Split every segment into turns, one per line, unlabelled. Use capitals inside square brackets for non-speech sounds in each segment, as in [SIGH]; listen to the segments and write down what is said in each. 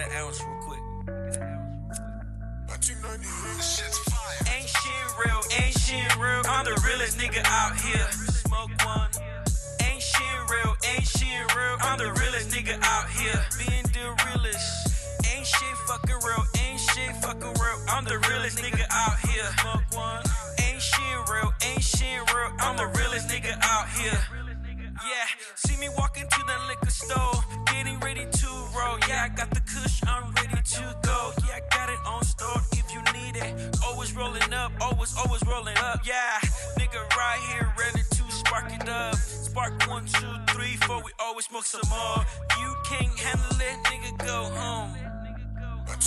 an ounce real quick. Ain't shit real, ain't shit real. I'm the realest nigga out here. Smoke one. Ain't shit real, ain't shit real. I'm the realest nigga out here. Being the realest. Ain't shit fucking real, ain't shit fucking real. I'm the realest nigga out here. Smoke one. Ain't shit real, ain't shit real. I'm the realest nigga out here. To go. Yeah, I got it on store if you need it. Always rolling up, always, always rolling up. Yeah, nigga right here ready to spark it up. Spark one, two, three, four, we always smoke some more. You can't handle it, nigga, go home. Ain't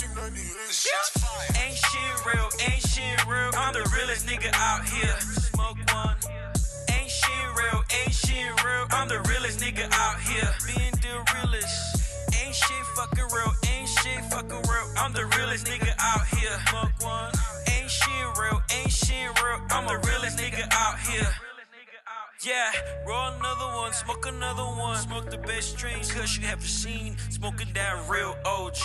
shit real, ain't shit real. I'm the realest nigga out here. Smoke one. Ain't shit real, ain't shit real. I'm the realest nigga out here. Being the realest. Shit fucking real, ain't shit fucking real. I'm the realest nigga out here. Smoke one. Ain't shit real, ain't shit real. I'm the realest nigga out here. Yeah, roll another one, smoke another one. Smoke the best strains, cause you haven't seen. Smoking that real OG.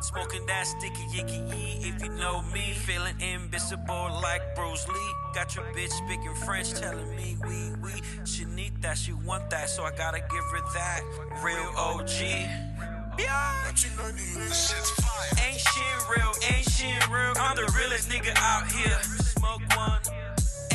Smoking that sticky yicky yee. If you know me, feeling invincible like Bruce Lee. Got your bitch speaking French, telling me we, we. She need that, she want that, so I gotta give her that. Real OG. Yeah. Ain't shit real, ain't shit real. I'm the realest nigga out here. Smoke one.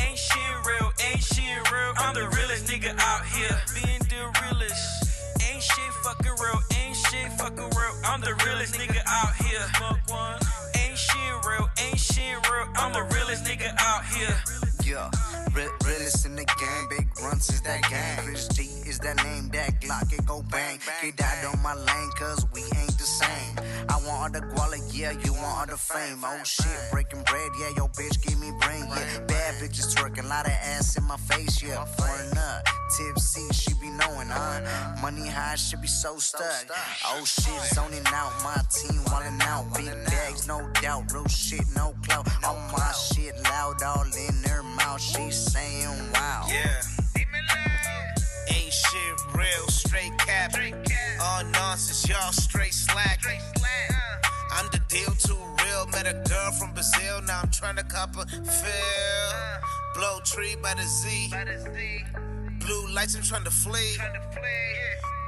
Ain't shit real, ain't shit real. I'm the realest nigga out here. Being the realest. Ain't shit fucking real, ain't shit fucking real. I'm the realest nigga out here. Smoke one. Ain't shit real, ain't shit real. I'm the realest nigga out here.
Yeah, realest in the game, big runs is that gang. Chris G is that name, that Glock, it go bang. Get out on my lane, cause we ain't the same. I want all the guala, yeah, you want all the fame. Oh shit, breaking bread, yeah, yo bitch, give me brain, yeah. Bad bitches twerking, lot of ass in my face, yeah. Foreign up, tipsy, she be knowing, huh? Money high, she be so stuck. Oh shit, zoning out, my team wildin' out. Big bags, no doubt, real shit, no clout. All my shit loud, all in her mouth, she saying wow.
Yeah. Deal too real. Met a girl from Brazil, now I'm trying to cop a feel. Blow tree by the Z. Blue lights, I'm trying to flee.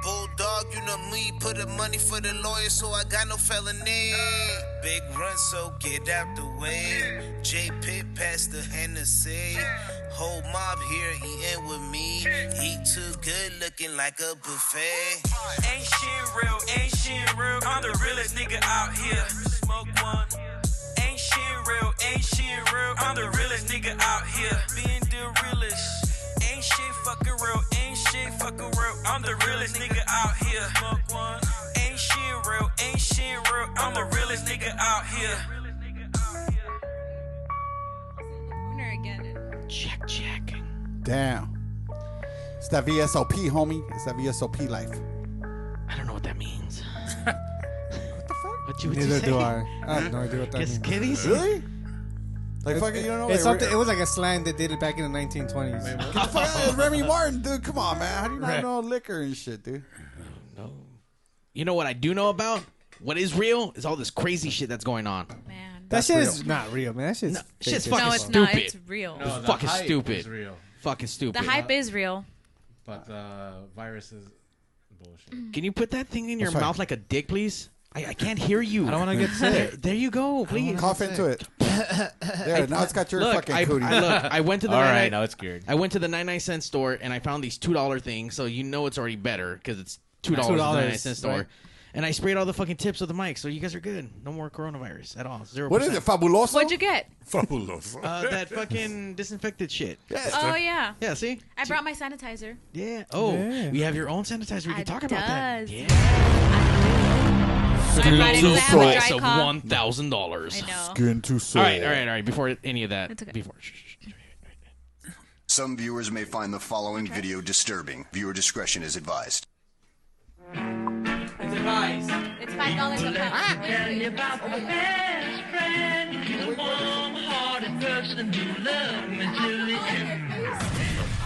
Bulldog, you know me. Put the money for the lawyer, so I got no felony. Big run, so get out the way. J Pitt past the Hennessy. Whole mob here eating with me. Eat too good, looking like a buffet.
Ain't shit real, ain't shit real. I'm the realest nigga out here. Smoke one. Ain't shit real, ain't shit real. I'm the realest nigga out here. Being the realest. Ain't shit fucking real, ain't shit fucking real. I'm the realest nigga out here. Smoke one. Ain't shit real, ain't shit real. I'm the realest nigga out here.
Corner again.
Check, check.
Damn. It's that VSOP, homie. It's that VSOP life.
I don't know what that means. [LAUGHS] what you, what you
Neither
say?
do I. I have no idea what that
¿Qué,
means.
¿Qué dice?
Really? Like
It's,
fucking, you don't know?
it's
like,
something, it was like a slang they did it back in the 1920s.
Get the fuck out [LAUGHS] Remy Martin, dude. Come on, man. How do you not
Right.
know liquor and shit, dude?
No. You know what I do know about? What is real is all this crazy shit that's going on.
Man.
that shit is not real, man. That shit's
No,
fake
shit's
as
fucking
No, it's
stupid.
not. It's real.
No,
It's
the
fucking
hype
stupid.
is real,
Fucking stupid.
The hype is real.
but the virus is bullshit.
Can you put that thing in your
That's
mouth like a dick, please? I, I can't hear you.
I don't wanna get sick.
there you go, please.
Cough into it. There, now it's got your
Look,
fucking
I,
cootie.
I, look, I went to the [LAUGHS]
All
99
right, now it's cured.
I went to the 99 cent store and I found these two dollar things, so you know it's already better because it's two dollars at the
$2,
99 cent store.
right.
And I sprayed all the fucking tips of the mic, so you guys are good. No more coronavirus at all. Zero.
What is it, Fabuloso?
What'd you get?
Fabuloso.
Uh, that fucking disinfected shit.
Oh yeah.
Yeah, see?
I brought my sanitizer.
Yeah. Oh,
Yeah.
we have your own sanitizer. We
I
can talk about that.
does.
Yeah.
I brought it 'cause I have a
price
dry
of
cough.
one thousand dollars.
I know.
Skin too
All right, all right, all right. Before any of that,
It's okay.
before. shh, shh, shh.
Some viewers may find the following video disturbing. Viewer discretion is advised.
It's five dollars a pound. Wait, wait.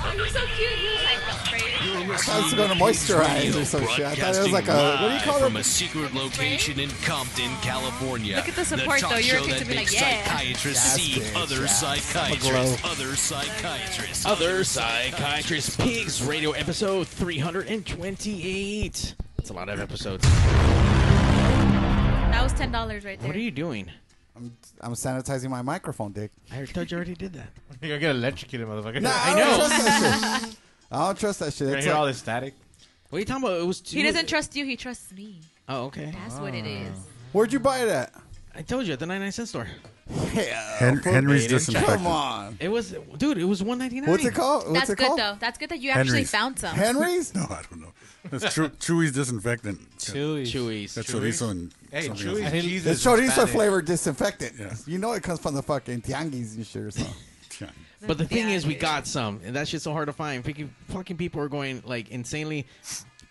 Oh, you're so cute. He was like, "Don't spray it."
I was going to moisturize or some shit. I thought it was like a what do you call it?
from a secret location in Compton, California.
Look at the support,
talk
though. You're
show
to be like, yeah.
psychiatrists see
Yes,
other
bitch, yeah.
psychiatrists, other psychiatrists.
Other psychiatrists. Pigs Radio episode 328. That's a lot of episodes.
That was ten dollars right there.
What are you doing?
I'm, I'm sanitizing my microphone, dick.
I thought you already did that. [LAUGHS]
You're gonna get electrocuted, motherfucker.
Nah, I,
I
don't
know.
trust that shit. [LAUGHS] I don't trust that shit.
You're gonna
It's
hear
like-
all this static.
What are you talking about? It was two.
He doesn't trust you. He trusts me.
Oh, okay.
That's what it is. Ah.
where'd you buy it at?
I told you at the 99 cent store. [LAUGHS]
Hen- Henry's disinfectant.
Come on.
It was, dude. It was 199.
What's it called? What's
That's
it
good
called?
though. That's good that you actually
Henry's.
found some.
Henry's?
No, I don't know. That's Chew- Chewy's disinfectant.
Chewy.
Chewy's.
That's chorizo and
Hey,
something
Chewy's
else.
cheese
It's chorizo
Spanish.
flavored disinfectant.
Yeah.
You know it comes from the fucking tianguis and shit or something. [LAUGHS]
Yeah.
But the thing is, we got some, and that shit's so hard to find. Fucking, fucking people are going like insanely.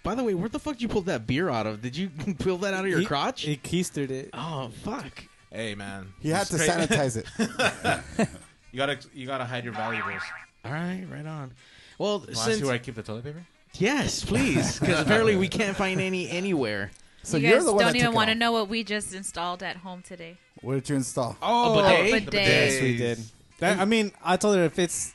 By the way, where the fuck did you pull that beer out of? Did you [LAUGHS] pull that out of your
He-
crotch?
He keistered it.
oh fuck!
Hey, man.
He had to
Straight-
sanitize it. [LAUGHS]
You gotta, you gotta hide your valuables.
All right, right on. Well,
Want to
since
see where I keep the toilet paper?
Yes, [LAUGHS] please, because apparently we can't find any anywhere.
So
you
you're
guys
the one
don't even want to know what we just installed at home today.
What did you install?
Oh,
A bidet?
bidet.
Yes, we did. That, I mean, I told her if it's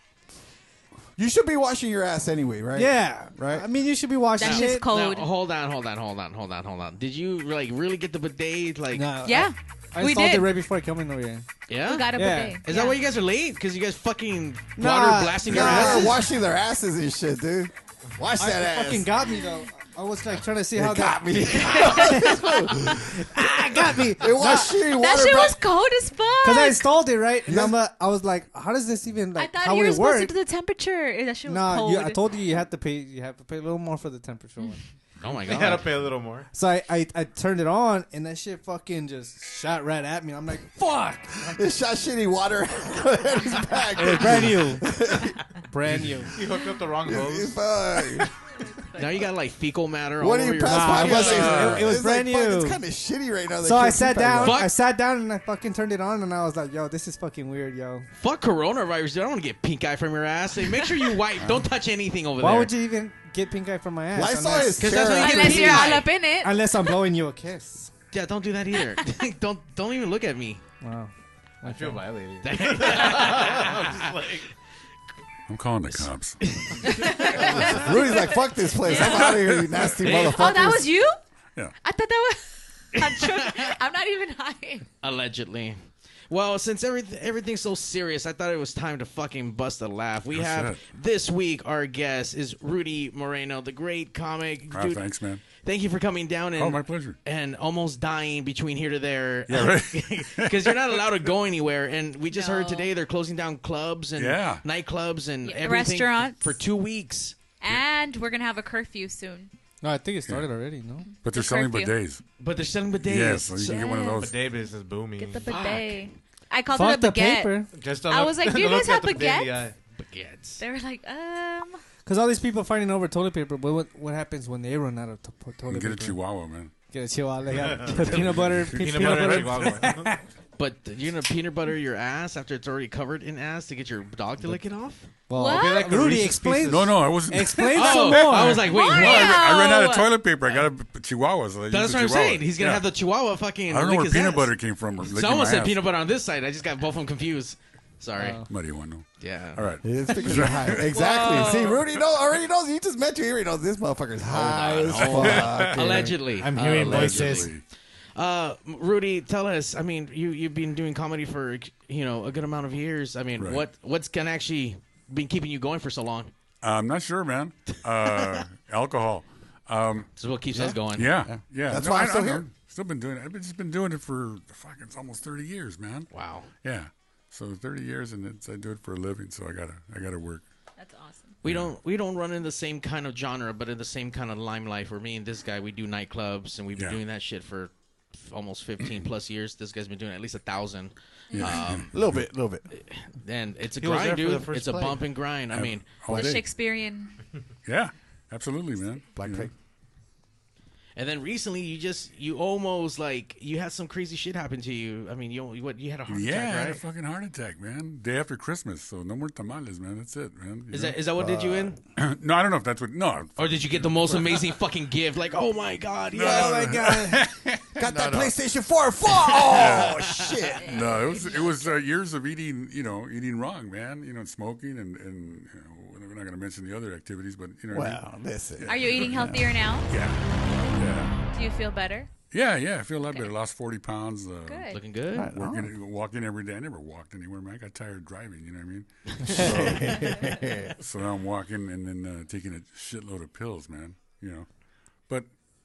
You should be washing your ass anyway, right?
yeah,
Right.
I mean, you should be washing
That's
shit.
just code.
Now, hold on, hold on, hold on, hold on, hold on. Did you like really get the bidet? Like,
No,
Yeah,
I
we
installed
did.
it right before coming over here.
yeah.
we got a
Yeah.
bidet.
Is
Yeah.
that why you guys are late? Because you guys fucking
Nah,
water blasting your
Yeah,
asses?
they're washing their asses and shit, dude. Wash
I,
that
it
ass.
fucking got me though. I was like trying to see how
it got
that
me.
I [LAUGHS] ah, got me.
It was shitty water.
That shit was cold as fuck.
Because I installed it right, and
Yeah.
I'm a, I was like, how does this even
I
like
thought
how
you
would
were
it
supposed
work?
to do the temperature. That shit was
No,
cold.
you, I told you you have to pay. You have to pay a little more for the temperature [LAUGHS] one.
Oh my god!
You gotta pay a little more.
So I, I, I turned it on, and that shit fucking just shot right at me. I'm like, fuck. [LAUGHS]
It shot shitty water [LAUGHS] at his back.
It was brand new, [LAUGHS] brand new.
You hooked up the wrong hose.
Fuck.
Now you got like fecal matter all
What
over
do you
your.
pass
Nah,
by?
it wasn't- it- it was
It's
brand
like, fuck,
new.
It's kind of shitty right now. that
So I sat down.
Fuck.
I sat down and I fucking turned it on, and I was like, yo, this is fucking weird, yo.
Fuck coronavirus, dude. I don't want to get pink eye from your ass. Hey, make sure you wipe. Don't touch anything over
Why
there.
Why would you even get pink eye from my ass?
Lysol
unless,
is
'Cause that's what
terrible.
you
Unless you're all up in it.
unless I'm blowing you a kiss.
Yeah, don't do that either. [LAUGHS] [LAUGHS] don't don't even look at me.
Wow.
I feel violated. [LAUGHS]
I'm calling the cops.
Rudy's like, fuck this place. I'm out of here, you nasty motherfuckers.
Oh, that was you?
Yeah.
I thought that was. I'm, joking. I'm not even high.
Allegedly. Well, since everything everything's so serious, I thought it was time to fucking bust a laugh. We
Oh,
have
shit.
this week our guest is Rudy Moreno, the great comic. Dude,
thanks, man.
Thank you for coming down oh, and
Oh, my pleasure.
and almost dying between here to there.
Yeah, right. [LAUGHS]
Because you're not allowed to go anywhere. And we just heard today they're closing down clubs and
Yeah.
nightclubs and
Yeah,
everything
restaurants.
for two weeks.
And we're gonna have a curfew soon.
No, I think it started already. No.
But they're
The
selling
curfew.
bidets.
But they're selling bidets.
Yes, so you can get one of those.
Bidet business is booming.
Get the bidet. I called
Fuck
it a
the
baguette.
paper.
Just
I was like, [LAUGHS] do you guys have
baguettes?
baguettes?
Baguettes.
They were like, um.
Because all these people fighting over toilet paper. But what what happens when they run out of to-
You
toilet
can get a chihuahua, man.
Get a chihuahua. Yeah. Put [LAUGHS] peanut butter. pe-
Peanut butter and chihuahua. [LAUGHS]
But you're gonna peanut butter your ass after it's already covered in ass to get your dog to lick it off?
Well,
What?
It'd be like the
Rudy, explain-
No, no, I wasn't.
Explain [LAUGHS]
Oh,
some more.
I was like, wait,
Mario!
what?
I ran out of toilet paper. I got a chihuahua. So
That's what I'm
chihuahua.
saying. He's gonna
Yeah.
have the chihuahua fucking.
I don't know
lick
where peanut
ass.
butter came from. licking
Someone
my
said
ass.
peanut butter on this side. I just got both of them confused. Sorry.
Oh.
Marijuana.
yeah.
All right.
It's because you're high. [LAUGHS] Exactly. See, Rudy knows, already knows. He just met you here. He knows this motherfucker's high as fuck.
Allegedly.
I'm hearing
Allegedly.
voices.
Uh, Rudy, tell us. I mean, you you've been doing comedy for you know a good amount of years. I mean,
Right.
what what's gonna actually been keeping you going for so long?
I'm not sure, man. Uh, [LAUGHS] alcohol. Um,
This is what keeps us going.
yeah, yeah.
That's
No,
why
I-
I'm still
I know.
here.
Still been doing it. I've been- just been doing it for fuck. It's almost 30 years, man.
Wow.
Yeah. So 30 years, and it's, I do it for a living. So I gotta, I gotta work.
That's awesome.
We don't we don't run in the same kind of genre, but in the same kind of limelight. For me and this guy, we do nightclubs, and we've been
Yeah.
doing that shit for f- almost 15 plus years. This guy's been doing at least a thousand. Um,
A little bit, a little bit.
and it's a
He
grind,
there for the
dude.
first
It's a bump and grind. I mean,
The. Shakespearean.
Yeah, absolutely, man.
Black
You know?
pig.
And then recently, you just you almost like you had some crazy shit happen to you. I mean, you what you had a heart
Yeah, I
attack,
had a fucking heart attack, man. Day after Christmas, so no more tamales, man. That's it, man. You
Is
know?
that is that what did you in? [CLEARS THROAT]
no, I don't know if that's what. No,
Or did you get the most amazing fucking gift? Like, oh my god,
No,
yeah,
no,
oh my
no.
god. [LAUGHS]
Got that. PlayStation 4 4. [LAUGHS] Oh, shit.
no, it was it was uh, years of eating, you know, eating wrong, man. You know, smoking and and you know, we're not going to mention the other activities, but you know. what I mean?
Well, listen.
Are you eating healthier now?
Yeah, yeah,
Do you feel better?
yeah, yeah. I feel a lot better. Lost forty pounds. Uh,
Good.
Looking good.
Right.
Working, walking every day. I never walked anywhere, man. I got tired driving. You know what I mean? [LAUGHS] So, so now I'm walking and then uh, taking a shitload of pills, man. You know, but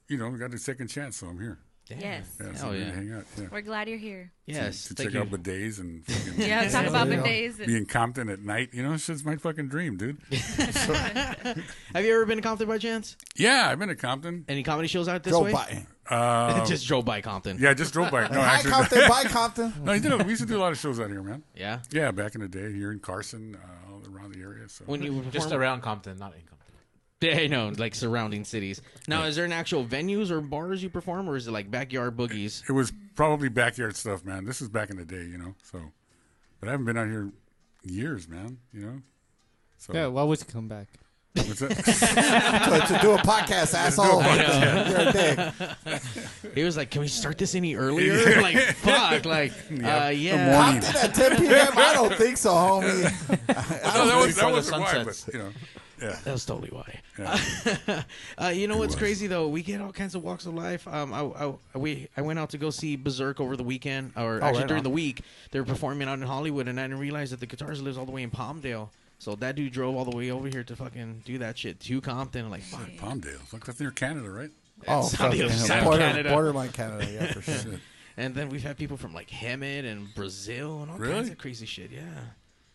you know, we got a second chance, so I'm here.
Yes.
Yeah, so
Hell yeah.
hang out. Yeah.
We're glad you're here.
Yes,
to
thank
check
you.
out bidets and [LAUGHS] fucking,
Yeah, talk about
Yeah.
bidets.
be
And,
in Compton at night. You know, it's my fucking dream, dude. [LAUGHS]
Have you ever been to Compton by chance?
Yeah, I've been to Compton.
Any comedy shows out this
Joe
way?
Biden.
Uh, [LAUGHS]
just drove by Compton.
yeah, just drove by. No,
Hi,
actually,
Compton. Bye, Compton.
no, you did a, we used to do a lot of shows out here, man.
Yeah.
Yeah, back in the day, here in Carson, uh, all around the area. So
When you
Just around Compton, not in Compton. [LAUGHS]
Yeah, I know, like surrounding cities. Now, is there an actual venues or bars you perform, or is it like backyard boogies?
it was probably backyard stuff, man. This is back in the day, you know. So, but I haven't been out here in years, man. You know. So
Yeah, why would you come back?
what's that? [LAUGHS]
to, to do a podcast, asshole. [LAUGHS] You're a dick.
He was like, "Can we start this any earlier?" like, fuck, like, uh, yeah.
Compton at 10 p.m.? I don't think so, homie.
no, that was
Before
that
the
was why,
sunsets.
but you know. Yeah.
That was totally why.
Yeah. [LAUGHS]
uh, you know what's
was.
crazy though? We get all kinds of walks of life. Um, I, I we I went out to go see Berserk over the weekend, or actually
Oh, right
during
on.
the week. They were performing out in Hollywood, and I didn't realize that the guitarist lives all the way in Palmdale. So that dude drove all the way over here to fucking do that shit to Compton. Like, fuck.
Palmdale. Look, that's near Canada, right? [LAUGHS]
Oh,
It's on the
fucking
other
hell.
side of
Border-
Canada.
Borderline Canada, yeah, for sure.
And then we've had people from like Hemet and Brazil and all
Really?
kinds of crazy shit. Yeah,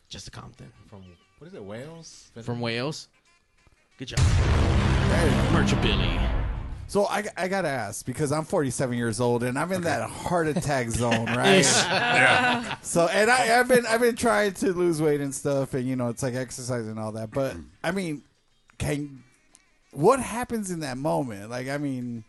just to Compton
From what is it, Wales?
from Wales. Good job, Merchant Billy.
So I, I gotta ask because I'm 47 years old and I'm in that heart attack zone, [LAUGHS] right?
Yeah.
so and I, I've been I've been trying to lose weight and stuff, and you know it's like exercise and all that. But I mean, can what happens in that moment? Like I mean,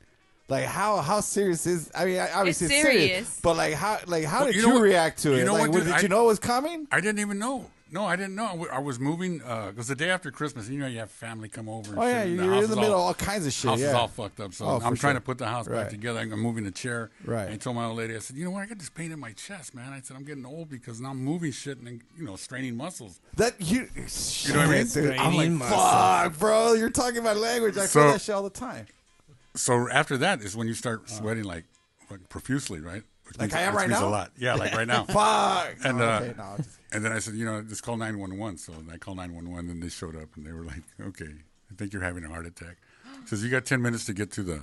like how how serious is? I mean, I- obviously
It's
it's, serious.
serious.
but like how like how
Well,
did
you
you,
what-
react to it?
you know
like,
what,
was-
dude?
did you know it was coming?
I didn't even know. No, I didn't know. I was moving because the day after Christmas, you know, you have family come over. And
Oh yeah,
shit, and
you're
house
in the
is
middle of
all,
all kinds of shit.
house
yeah,
is all fucked up. So
Oh,
I'm trying
sure.
to put the house
Right.
back together. I'm moving the chair.
Right.
And I told my old lady, I said, you know what? I got this pain in my chest, man. I said, I'm getting old because now I'm moving shit and you know straining muscles.
That you,
You know what I mean?
Dude, I'm like,
Straining
fuck, bro. You're talking about language. I
So-
feel that shit all the time.
So after that is when you start sweating like, like profusely, right? Which
Like
means-
I am
which
right
means
now?
A lot. Yeah, like right now. [LAUGHS]
Fuck.
And,
Oh,
uh,
no, just-
And then I said, you know, just call 911. So I called 911 and they showed up and they were like, okay, I think you're having a heart attack. Says, you got 10 minutes to get to the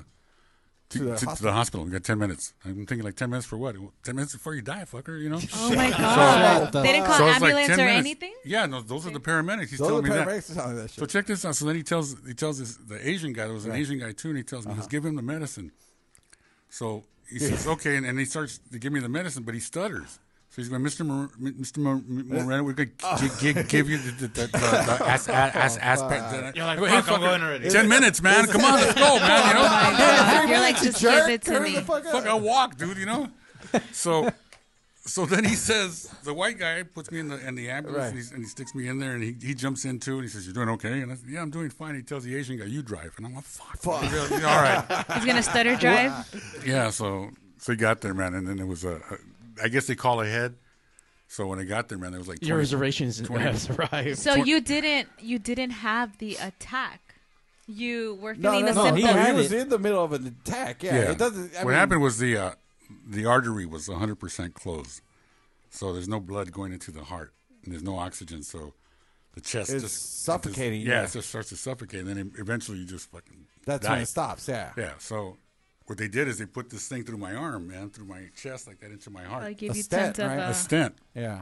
to,
To the
to- to
hospital.
the hospital. You got 10 minutes. I'm thinking like 10 minutes for what? 10 minutes before you die, fucker, you know?
Oh my god!
the
they didn't call
So it's like
ambulance
10
or
minutes.
anything.
Yeah, no, those are the paramedics. He's
Those
telling
are
me
paramedics
that.
telling me that
So check this out. So then he tells he tells this, the Asian guy. There was an Asian guy too, and he tells me,
Uh-huh.
"Just give him the medicine." So he [LAUGHS] says, "Okay," and, and he starts to give me the medicine, but he stutters. So he's going, "Mr. Mor- Mr. Mor- Moreno, we're going to oh. give, give you the, the, the, the, the [LAUGHS] as, as, aspect."
Oh, you're like,
I go,
"Fuck, I'm going already."
Ten minutes, man. [LAUGHS] Come on, let's go, man. You know,
God. [LAUGHS] You're like,
You
just give
jerk.
it to
Hurry
me.
fuck
I'll walk, dude. You know. So, so then he says, the white guy puts me in the in the ambulance
Right.
and, he's, and he sticks me in there and he, he jumps in too and he says, "You're doing okay?" And I said, "Yeah, I'm doing fine." He tells the Asian guy, "You drive," and I'm like, "Fuck,
Fuck.
All right."
He's gonna stutter drive.
Yeah, so so he got there, man, and then it was a, a I guess they call ahead. So when I got there, man, it was like 20,
Your reservations
20 [LAUGHS]
has arrived.
So you didn't you didn't have the attack. You were feeling
no,
the
no. He,
symptoms.
he was in the middle of an attack. Yeah,
Yeah.
it doesn't. I
what
mean,
happened was the uh, the artery was 100 percent closed, so there's no blood going into the heart, and there's no oxygen, so the chest
It's
just
suffocating,
just- yeah,
yeah.
it just starts to suffocate, and then eventually you just fucking.
That's
die.
when it stops. Yeah.
Yeah. So what they did is they put this thing through my arm, man, through my chest like that into my heart,
I give
A
you
stent,
tons
right?
uh,
a stent.
Yeah.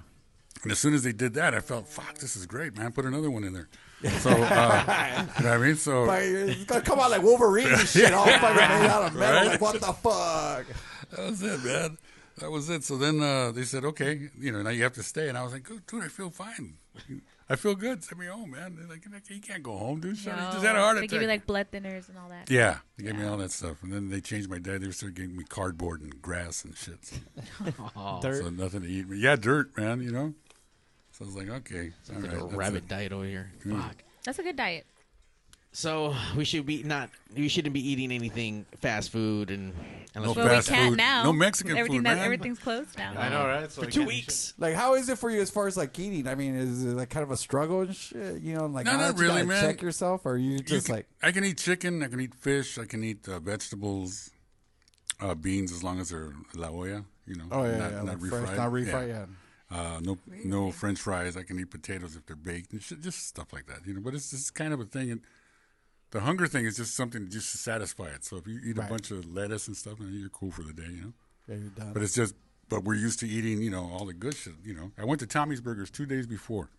And as soon as they did that, I felt, fuck, this is great, man. Put another one in there. [LAUGHS] So, uh, you know what I mean? So,
Like, it's gonna come out like Wolverine and shit, all [LAUGHS] fucking made out of metal.
Right?
Like, what the fuck?
that was it, man. That was it. So then uh, they said, okay, you know, now you have to stay. And I was like, dude, I feel fine. I feel good. Send me home, man. They're like, you can't go home, dude. Son,
No,
you just had a heart
They
attack.
give you like blood thinners and all that.
yeah, they gave me all that stuff, and then they changed my diet. They started giving me cardboard and grass and shit. So, [LAUGHS]
Dirt.
so nothing to eat. Yeah, dirt, man. You know. So I was like, okay, all
like
right,
a
that's
rabbit
it.
diet over here. Fuck.
That's a good diet.
So we should be not. We shouldn't be eating anything fast food and unless
well, we can't now. Everything that, Everything's closed now.
I know, right? So
For
we
two
can't-
weeks.
Like, how is it for you as far as like eating? I mean, is it like kind of a struggle and shit? You know, like
No,
now
not
that you
really, man.
Check yourself, or you
You
just
can-
like
I can eat chicken, I can eat fish, I can eat uh, vegetables, uh, beans as long as they're la olla, you know.
Oh, yeah,
not,
yeah,
not
like fresh,
refried.
not refried, yeah.
Uh, no, no French fries. I can eat potatoes if they're baked and shit, just stuff like that, you know. But it's just kind of a thing. And the hunger thing is just something just to satisfy it. So if you eat
Right.
a bunch of lettuce and stuff, then you're cool for the day, you know.
Yeah, you're done.
But it's just, but we're used to eating, you know, all the good shit. You know, I went to Tommy's Burgers two days before.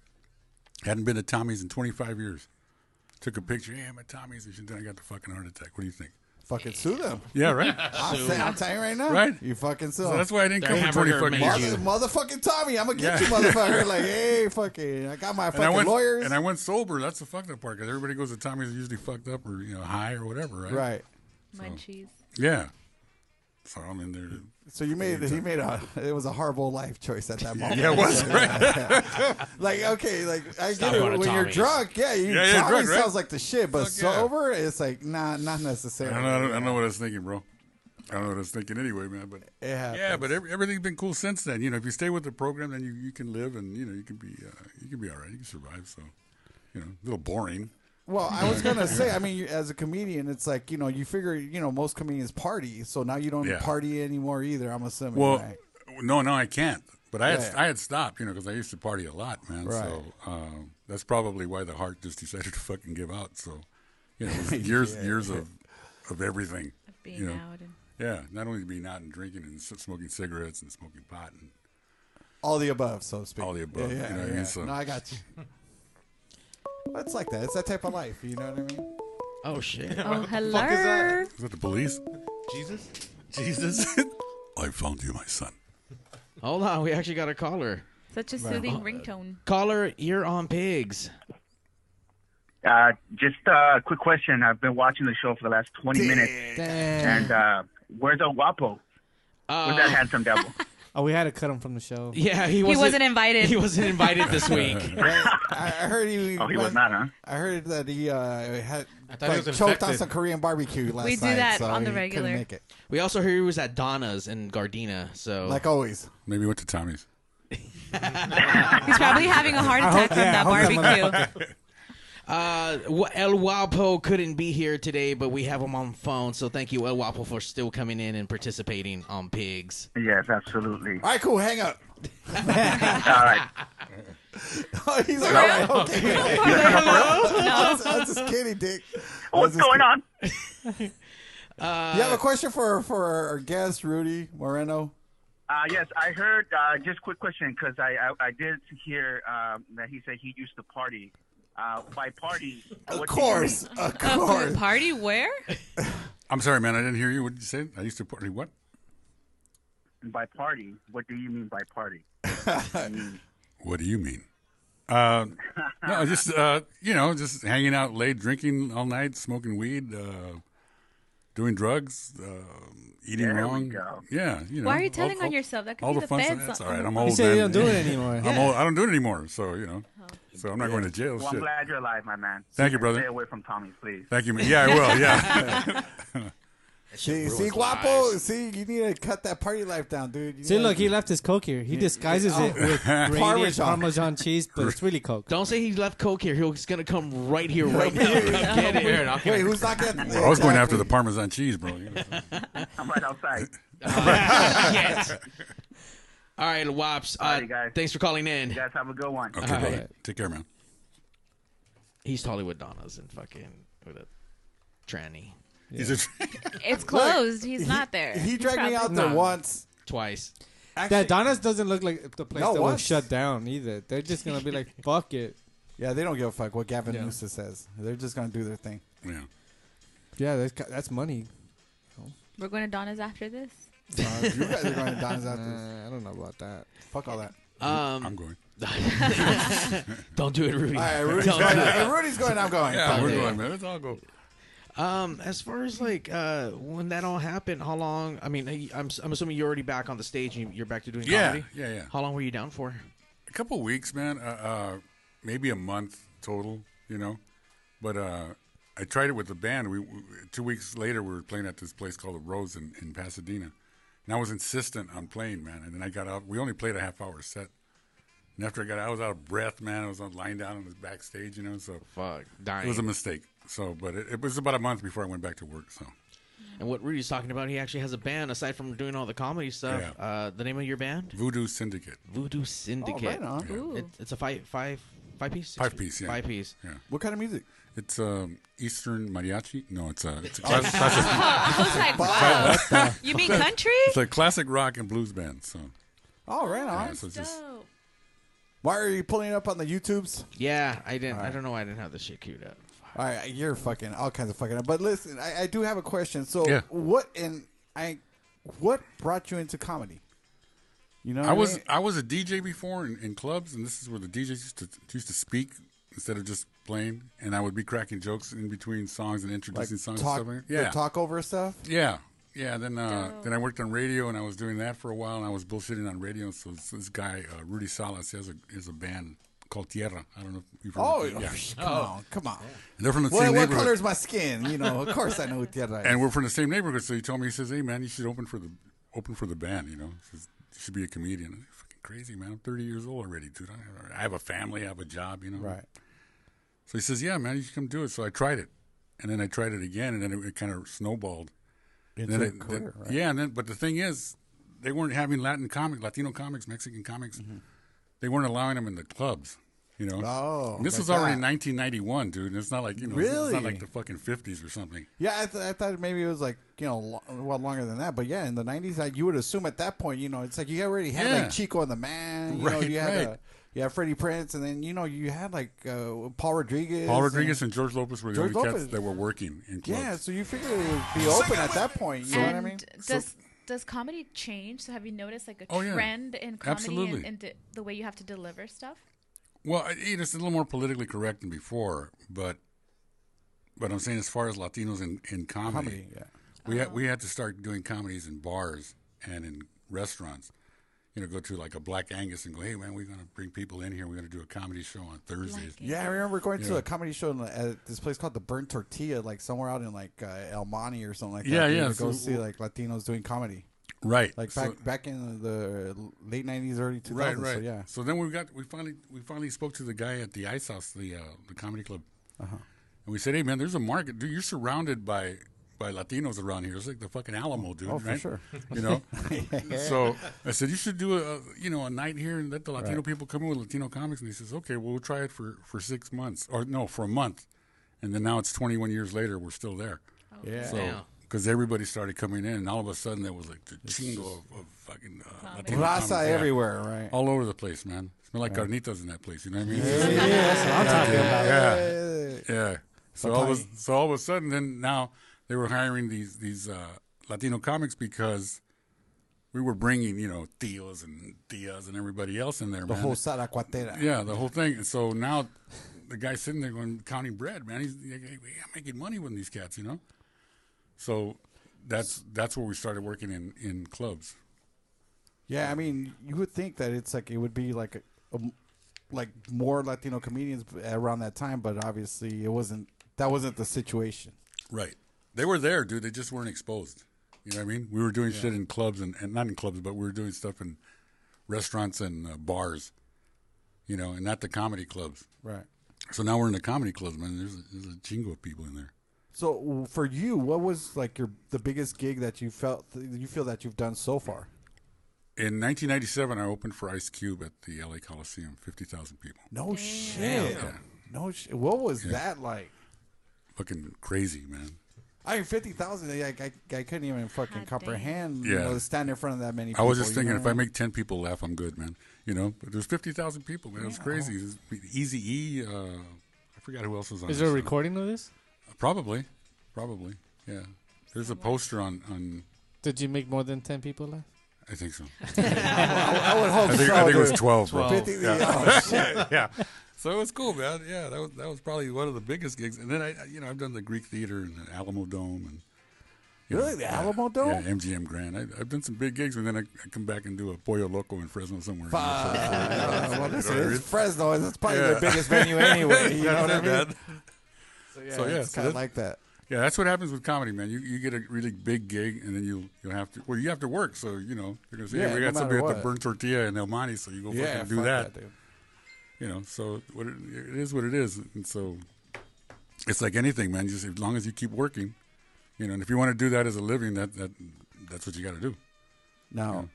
Hadn't been to Tommy's in 25 years. Took a picture. Yeah, I'm at Tommy's, and then I got the fucking heart attack. What do you think?
Fucking sue them.
Yeah, right. [LAUGHS]
I'll, say, I'll tell you right now.
Right.
You fucking sue
So
'em.
that's why I didn't come for 20 fucking
Mother,
years.
motherfucking Tommy, I'm gonna get
Yeah.
you, motherfucker. [LAUGHS] like, hey, fucking, I got my
And I
fucking
went,
lawyers.
and I went sober. That's the fucked up part because everybody goes to Tommy's usually fucked up or you know high or whatever, right?
Right.
Munchies.
Yeah. So I'm in there.
So you made he made a it was a horrible life choice at that [LAUGHS] moment.
Yeah, it was, [LAUGHS] right. [LAUGHS]
like okay, like I
Stop
get it
going to
when you're
Tommy's.
drunk, yeah, you
Yeah, yeah,
Tommy
drunk, right?
sounds like the shit, but
Fuck yeah.
sober, it's like not not
I
necessarily.
don't, know, I don't- I don't know what I was thinking, bro. I don't know what I was thinking anyway, man. But
Yeah,
yeah, but every, everything's been cool since then. You know, if you stay with the program, then you, you can live and you know you can be uh, you can be all right. You can survive. So, you know, a little boring.
Well, I was gonna say, I [LAUGHS] mean, as a comedian, it's like you know, you figure, you know, most comedians party, so now you don't
Yeah.
party anymore either. I'm assuming.
Well,
right?
no, no, I can't. But I had
Yeah.
I had stopped, you know, because I used to party a lot, man.
Right.
So um, that's probably why the heart just decided to fucking give out. So, you know, it was [LAUGHS] years
Yeah.
years of of everything.
being
you know?
out and-
Yeah, not only being out and drinking and s- smoking cigarettes and smoking pot and
all the above, so to speak.
All the above,
Yeah,
you know what I mean?
yeah.
So-
No, I got you. Well, it's like that. It's that type of life. You know what I mean?
Oh shit! [LAUGHS]
Oh,
fuck is that?
is that the police?
Jesus?
Jesus, [LAUGHS] I found you, my son.
Hold on, we actually got a caller.
Such a soothing ringtone.
Caller, you're on pigs.
Uh, just a quick question. I've been watching the show for the last 20 minutes. And uh, where's El Guapo? Where's that handsome devil? [LAUGHS]
Oh, we had to cut him from the show. [LAUGHS]
Yeah, he
He
wasn't,
wasn't invited.
He wasn't invited this [LAUGHS] week. [LAUGHS]
I, I heard he.
Oh, he was not, huh?
I heard that he uh, had
thought he
like,
was
choked on
infected.
some Korean barbecue last night.
We do
night.
that
so
on the
he couldn't
regular.
Make it.
We also heard he was at Donna's in Gardena. So
Like always.
Maybe he went to Tommy's.
He's probably having a heart attack
hope-
from
yeah,
that
hope that
barbecue.
Uh, El Guapo couldn't be here today, but we have him on phone. So thank you, El Guapo, for still coming in and participating on Pigs.
Yes, absolutely.
All right, cool. Hang up. [LAUGHS]
All right. [LAUGHS]
Oh, he's like, all right, okay. good. I was, I was just kidding, Dick.
What's
just
going on?
kidding. [LAUGHS] You have a question for for our guest, Rudy Moreno?
Uh, yes, I heard. Uh, just quick question because I, I I did hear um, that he said he used to party. Uh, by party,
Of
what
course, of course.
party where? [LAUGHS]
I'm sorry, man. I didn't hear you. What did you say? I used to party. What?
By party, what do you mean by party? [LAUGHS]
What do you mean? Uh, no, just uh, you know, just hanging out late, drinking all night, smoking weed, uh, doing drugs, uh, eating
There we
wrong.
go.
Yeah, you know.
Why are you
all-
telling on
all-
yourself? That could
all
be
the
the
fun
feds.
stuff. That's all
on-
right. I'm
He
old.
said you
man.
don't do it anymore.
I'm old. I don't do it anymore. So you know. Uh-huh. So I'm not going to jail.
Well, I'm glad you're alive, my man.
Thank you, brother.
Stay away from Tommy, please.
Thank you. man. Yeah, I will. Yeah. [LAUGHS] [LAUGHS]
See, see, Guapo. See, you need to cut that party life down, dude. You
See,
gotta-
look, he left his Coke here. He disguises it with [LAUGHS]
Parmesan.
Parmesan. cheese, but it's really Coke.
Don't say he left Coke here. He's gonna come right here, right now. Get it.
Here, I'll
Wait, who's not getting? [LAUGHS]
I was going after the Parmesan cheese, bro. [LAUGHS]
I'm right outside.
yes. All right, Wops. Uh,
Alrighty, guys.
thanks for calling in.
You guys have a good one.
Okay,
All
brother.
right.
Take care, man.
He's Hollywood Donna's and fucking with a tranny
He's a- [LAUGHS]
It's [LAUGHS] closed. He's not there.
He
He's
dragged me out there
Nah.
once.
twice.
Actually,
That Donna's doesn't look like the place
No,
that
what?
was shut down either. They're just gonna be like, [LAUGHS] "Fuck it."
yeah, they don't give a fuck what Gavin
Yeah.
Newsom says. They're just gonna do their thing.
yeah.
Yeah, that's ca- that's money.
We're going to Donna's after this.
Uh, you guys are going to Don's after this.
I don't know about that.
Fuck all that.
Um,
I'm going.
Don't do it, Rudy.
All right, Rudy's
Don't
going.
do it.
Rudy's going. I'm going.
Yeah,
Fuck
we're
it.
going, man. Let's all go.
Um, as far as like uh, when that all happened, how long? I mean, I- I'm I'm assuming you're already back on the stage. and You're back to doing
Yeah,
comedy.
yeah, yeah.
How long were you down for?
A couple weeks, man. Uh, uh, maybe a month total, you know. But uh, I tried it with the band. We, we two weeks later, we were playing at this place called the Rose in, in Pasadena, and I was insistent on playing, man. And then I got out. We only played a half hour set, and after I got out, I was out of breath, man. I was on lying down on the backstage, you know. So
Fuck, dying.
it was a mistake. So, but it, it was about a month before I went back to work. So
And what Rudy's talking about, he actually has a band aside from doing all the comedy stuff.
Yeah.
Uh, the name of your band?
Voodoo Syndicate.
Voodoo Syndicate.
right on.
Yeah.
It, it's a five five five piece.
Five piece, yeah.
Five piece.
Yeah.
What kind of music?
It's um, Eastern mariachi. No, it's a it's a [LAUGHS]
Oh,
class, classic. [LAUGHS]
I was like, wow. You mean country?
It's a classic rock and blues band. So
Oh, right on.
yeah, so it's just
Dope.
Why are you pulling it up on the YouTubes?
Yeah, I didn't. I don't know why I didn't have this shit queued up.
All right, you're fucking all kinds of fucking up. But listen, I, I do have a question. So,
Yeah.
what and I, what brought you into comedy? You know,
I was
mean?
I was a DJ before in, in clubs, and this is where the DJs used to used to speak instead of just playing, and I would be cracking jokes in between songs and
like
introducing songs.
talk,
and stuff.
the
Yeah,
talk over stuff.
yeah, yeah. Then uh, then I worked on radio, and I was doing that for a while, and I was bullshitting on radio. So this, this guy uh, Rudy Salas he has a has a band called Tierra. I don't know if you've heard
Oh,
of it. Yeah.
come on, come on.
And they're from the
What,
same
what
neighborhood.
color is my skin? You know, of course I know who Tierra is.
and we're from the same neighborhood. So he told me, he says, "Hey man, you should open for the open for the band. You know, he says, you should be a comedian." I'm fucking crazy, man. I'm 30 years old already, dude. I, I have a family, I have a job. You know,
right.
So he says, "Yeah, man, you should come do it." So I tried it, and then I tried it again, and then it, it kind of snowballed.
Into a career, right?
Yeah, and then but the thing is, they weren't having Latin comics, Latino comics, Mexican comics. They weren't allowing them in the clubs. You know.
Mm-hmm. Oh,
And this
like
was already
that.
1991, dude. And it's not like you know, it's
Really?
not like the fucking 50s or something.
Yeah, I, th- I thought maybe it was like you know, lo- well longer than that. But yeah, in the '90s, like, you would assume at that point, you know, it's like you already had
Yeah.
like Chico and the Man. You know,
Right,
you had
right.
uh, you had Freddie Prinze, and then you know you had like uh, Paul Rodriguez.
Paul Rodriguez and George Lopez were the
George
only
Lopez.
cats that were working in clubs.
Yeah, so you figured it would be open at that point. You know what I
and
mean?
does does comedy change? So have you noticed like a
Oh, yeah.
trend in comedy
Absolutely.
and, and the, the way you have to deliver stuff?
Well, I- it's a little more politically correct than before, but but I'm saying as far as Latinos in, in comedy,
Comedy, yeah.
we had we had to start doing comedies in bars and in restaurants. You know, go to like a Black Angus and go, hey man, we're gonna bring people in here. We're gonna do a comedy show on Thursdays.
Yeah, I remember going to
Yeah.
a comedy show in, at this place called the Burnt Tortilla, like somewhere out in like uh, El Monte or something like
Yeah,
that.
yeah,
To go
so-
see like Latinos doing comedy.
Right.
Like
So-
back back in the late '90s, early 2000s.
Right, right.
So yeah.
So then we got we finally we finally spoke to the guy at the Ice House, the uh, the comedy club,
Uh-huh.
and we said, "Hey man, there's a market. Dude, you're surrounded by by Latinos around here. It's like the fucking Alamo, dude.
Oh, for sure.
You know. [LAUGHS] so I said you should do a, a you know a night here and let the Latino
Right.
people come in with Latino comics. And he says, okay, well we'll try it for for six months or no for a month, and then now it's 21 years later, we're still there.
Yeah.
So.
Damn.
Because everybody started coming in, and all of a sudden there was like the chingo of, of fucking uh,
Raza
comics. Yeah.
everywhere, right?
All over the place, man. Smell like carnitas in that place. You know what I mean?
Yeah, that's what I'm talking about.
Yeah, yeah. So all, of so all of a sudden, then now they were hiring these these uh, Latino comics because we were bringing you know tios and tias and everybody else in there,
The
man.
whole Saracuatera.
yeah, the whole thing. And so now the guy's sitting there going counting bread, man. He's like, hey, I'm making money with these cats, you know. So that's that's where we started working in in clubs.
Yeah, I mean, you would think that it's like it would be like a, a like more Latino comedians around that time, but obviously it wasn't. That wasn't the situation.
Right. They were there, dude. They just weren't exposed. You know what I mean? We were doing shit in clubs and, and not in clubs, but we were doing stuff in restaurants and uh, bars. You know, and not the comedy clubs.
Right.
So now we're in the comedy clubs, man. There's a, there's a chingo of people in there.
So for you, what was like your the biggest gig that you felt you feel that you've done so far?
In 1997, I opened for Ice Cube at the LA Coliseum, 50,000 people.
No shit.
Yeah.
No shit. What was
Yeah.
that like?
Fucking crazy, man.
I mean, fifty thousand. I, I, I couldn't even fucking comprehend. You
Yeah.
know, stand in front of that many. People, I
was just
you
thinking,
know
if I make 10 people laugh, I'm good, man. You know, but there's 50,000 people, man. It was crazy. Easy E, uh, I forgot who else was on
Is there a
show.
recording of this?
Probably, probably, yeah. There's a poster on on.
Did you make more than ten people laugh?
I think so.
I, [LAUGHS] I would hope
I think,
so.
I think it was
dude.
12,
50
Yeah.
oh, shit. [LAUGHS]
yeah. So it was cool, man. Yeah, that was that was probably one of the biggest gigs. And then I, you know, I've done the Greek Theater and the Alamo Dome, and you
Really?
know,
The
yeah,
Alamo Dome?
Yeah, MGM Grand. I, I've done some big gigs, and then I, I come back and do a Pollo Loco in Fresno somewhere. [LAUGHS]
Well,
You know
listen,
what I mean?
it's Fresno. That's probably
Yeah.
their biggest venue anyway. [LAUGHS] You know what I mean? So yeah,
So, yeah,
it's
so
kind of like that.
Yeah, that's what happens with comedy, man. You you get a really big gig, and then you you have to well, you have to work. So you know they're gonna say,
Yeah,
hey, we
no
got somebody
matter
at the
what.
burnt tortilla in El Monte, so you go
Yeah,
fucking do
fuck
that.
that.
You know, so what it, it is what it is, and so it's like anything, man. Just as long as you keep working, you know, and if you want to do that as a living, that that that's what you got to do.
No.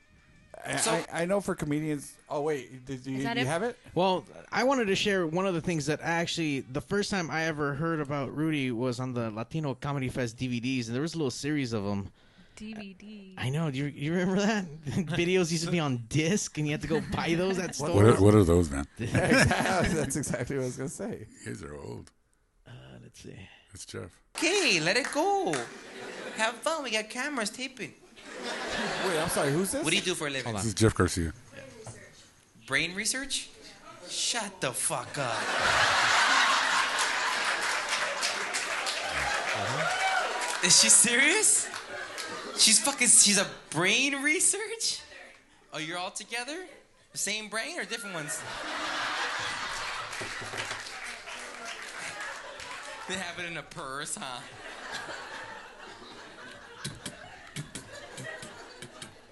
I,
So-
I, I know for comedians. Oh wait, did you, you
it?
have it?
Well, I wanted to share one of the things that actually the first time I ever heard about Rudy was on the Latino Comedy Fest DVDs, and there was a little series of them.
DVD.
I know. Do you, you remember that? [LAUGHS] Videos used to be on disc, and you had to go buy those at stores.
What are, what are those, man? [LAUGHS]
That's exactly what I was gonna say.
You guys are old.
Uh, let's see.
It's Jeff.
Okay, let it go. Have fun. We got cameras taping.
Wait, I'm sorry. Who's this?
What do you do for a living?
This is Jeff Garcia.
Brain research? Shut the fuck up. Is she serious? She's fucking. She's a brain research. Oh, you're all together? Same brain or different ones? They have it in a purse, huh?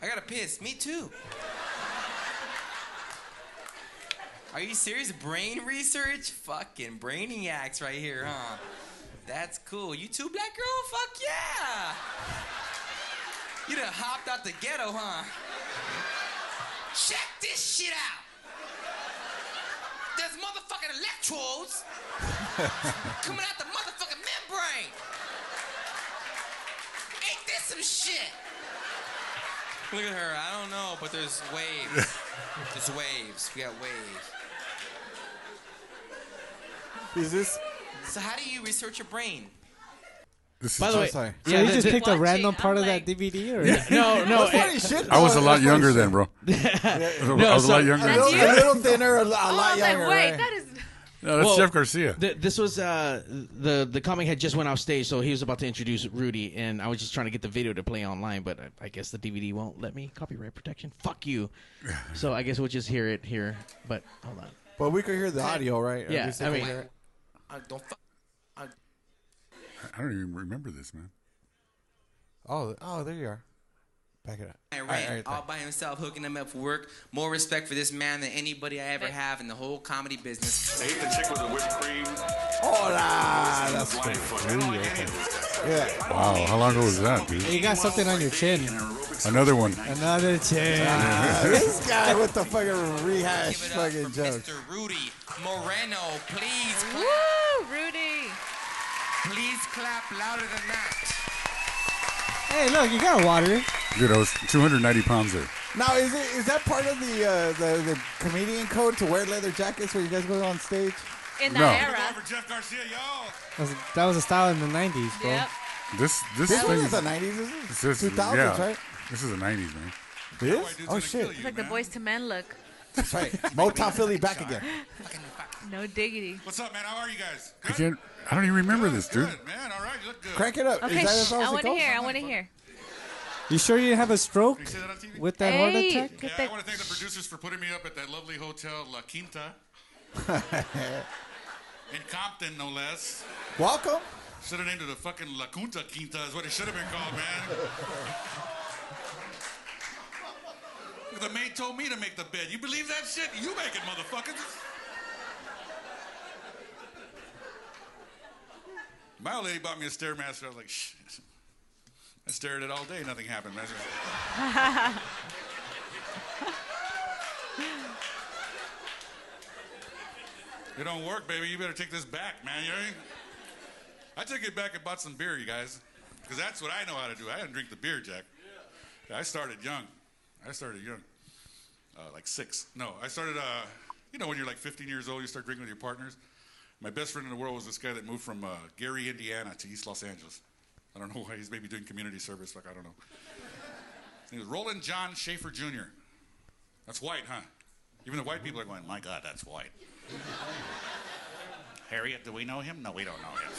I gotta piss. Me too. Are you serious? Brain research? Fucking brainiacs right here, huh? That's cool. You too, black girl? Fuck yeah! You done hopped out the ghetto, huh? Check this shit out! There's motherfucking electrodes [LAUGHS] coming out the motherfucking membrane! Ain't this some shit? Look at her. I don't know, but there's waves. [LAUGHS] there's waves. We got waves.
Is this?
So how do you research your brain?
This
By the way,
Jeff.
So
yeah,
you just
the-
picked a random part
I'm
of
like-
that DVD, or
no, no. It-
shit.
I was a lot younger then, bro. [LAUGHS]
No,
I was a lot younger.
shit.
That's
A little, a little thinner, a, lo- a
Oh,
lot
then
younger.
wait,
right?
that is.
No, that's
Well,
Jeff Garcia.
Th- this was uh, the the comic had just went off stage, so he was about to introduce Rudy, and I was just trying to get the video to play online, but I, I guess the DVD won't let me. Copyright protection. Fuck you. [LAUGHS] so I guess we'll just hear it here. But hold on.
But we could hear the audio, right?
Yeah, I mean-
I don't. Fu- I,
I don't even remember this, man.
Oh, oh, there you are. Back it up.
I
All
ran
right, all right,
all by himself, hooking him up for work. More respect for this man than anybody I ever have in the whole comedy business.
They hit the chick with the whipped cream.
Oh, nah, that's Yeah.
Wow, how long ago was that, dude?
you got something on your chin.
Another one.
Another chin.
Ah, [LAUGHS] this guy with the fucking rehash
Give it up
fucking
for
jokes.
Mr. Rudy Moreno. Please clap.
Woo, Rudy.
Please clap louder than that.
Hey, look, you got a water.
Dude, I was 290 pounds there.
Now, is it is that part of the uh, the the comedian code to wear leather jackets when you guys go on stage?
In that
No.
era.
For Jeff Garcia, y'all.
That was, that was a style in the '90s, bro.
Yep.
This this
This
thing
was
is
the nineties, isn't it?
this
it?
is-
Two thousands,
yeah.
right?
This is the 90s, man.
It is? Oh shit!
It's like the Boyz II Men look.
That's right. Motown Philly back again.
No diggity.
What's up, man? How are you guys?
I can't. I don't even remember this, dude.
Good, man. All right, you look good.
Crank it up.
Okay,
is that as
shh,
far as
I want to
goes?
hear. I want to hear.
You sure you didn't have a stroke
You see that on TV?
with that
Hey.
heart attack?
Yeah,
the-
I want to thank the producers for putting me up at that lovely hotel La Quinta [LAUGHS] in Compton, no less.
Welcome.
Should have named it a fucking La Quinta Quinta is what it should have been called, man. [LAUGHS] the maid told me to make the bed. You believe that shit? You make it, motherfuckers. My old lady bought me a stairmaster. I was like, shh. I stared at it all day. Nothing happened. It don't work, baby. You better take this back, man. You ain't... I took it back and bought some beer, you guys, because that's what I know how to do. I didn't drink the beer, Jack. I started young. I started young, uh, like six. No, I started. Uh, you know, when you're like 15 years old, you start drinking with your partners. My best friend in the world was this guy that moved from uh, Gary, Indiana, to East Los Angeles. I don't know why he's maybe doing community service. Like I don't know. He was Roland John Schaefer Jr. That's white, huh? Even the white people are going, my God, that's white. [LAUGHS] Harriet, do we know him? No, we don't know him.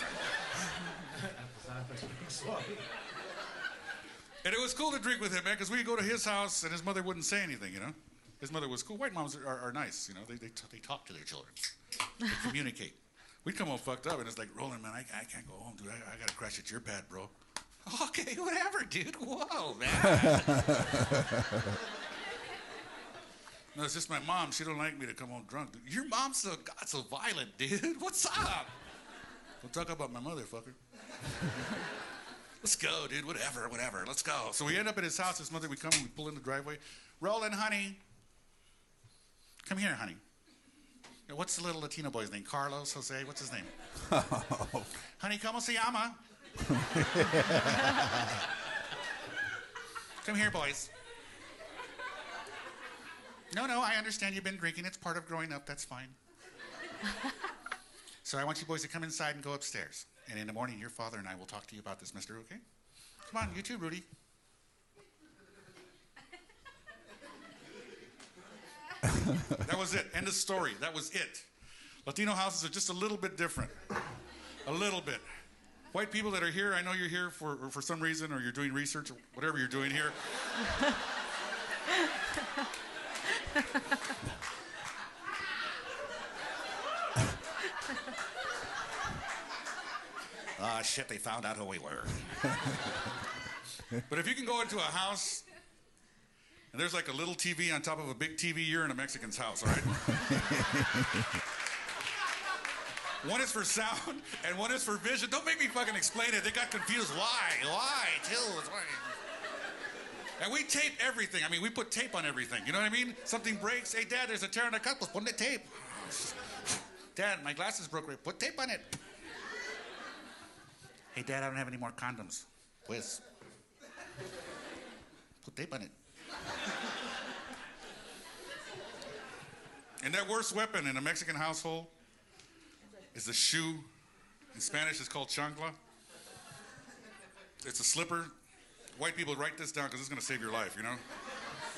And it was cool to drink with him, man, because we'd go to his house and his mother wouldn't say anything, you know? His mother was cool. White moms are, are, are nice, you know? They, they, t- they talk to their children, they communicate. We'd come home fucked up, and it's like, Roland, man, I, I can't go home, dude. I, I gotta crash at your pad, bro. [LAUGHS] Okay, whatever, dude. Whoa, man. [LAUGHS] no, it's just my mom. She don't like me to come home drunk. Dude. Your mom's so God so violent, dude. [LAUGHS] What's up? Don't talk about my motherfucker. Let's go, dude. Whatever, whatever. Let's go. So we end up at his house. His mother, we come and we pull in the driveway. Roland, honey. Come here, honey. What's the little Latino boy's name? Carlos, Jose? What's his name? [LAUGHS] Oh. honey, ¿cómo se llama? Come here, boys. No, no, I understand you've been drinking. It's part of growing up. That's fine. [LAUGHS] so I want you boys to come inside and go upstairs. And in the morning, your father and I will talk to you about this, mister, okay? Come on, you too, Rudy. [LAUGHS] that was it. End of story. That was it. Latino houses are just a little bit different. A little bit. White people that are here, I know you're here for, for some reason or you're doing research or whatever you're doing here. Ah, shit, they found out who we were. [LAUGHS] but if you can go into a house and there's like a little TV on top of a big TV, you're in a Mexican's house, all right? [LAUGHS] one is for sound and one is for vision. Don't make me fucking explain it. They got confused. Why? Why? Till why? And we tape everything. I mean, we put tape on everything. You know what I mean? Something breaks. Hey, Dad, there's a tear in the cup. Let's put the tape. [SIGHS] Dad, my glasses broke. Right. Put tape on it. Hey, Dad, I don't have any more condoms. Pues. Put tape on it. And that worst weapon in a Mexican household is a shoe. In Spanish, it's called chancla. It's a slipper. White people write this down because it's going to save your life, you know?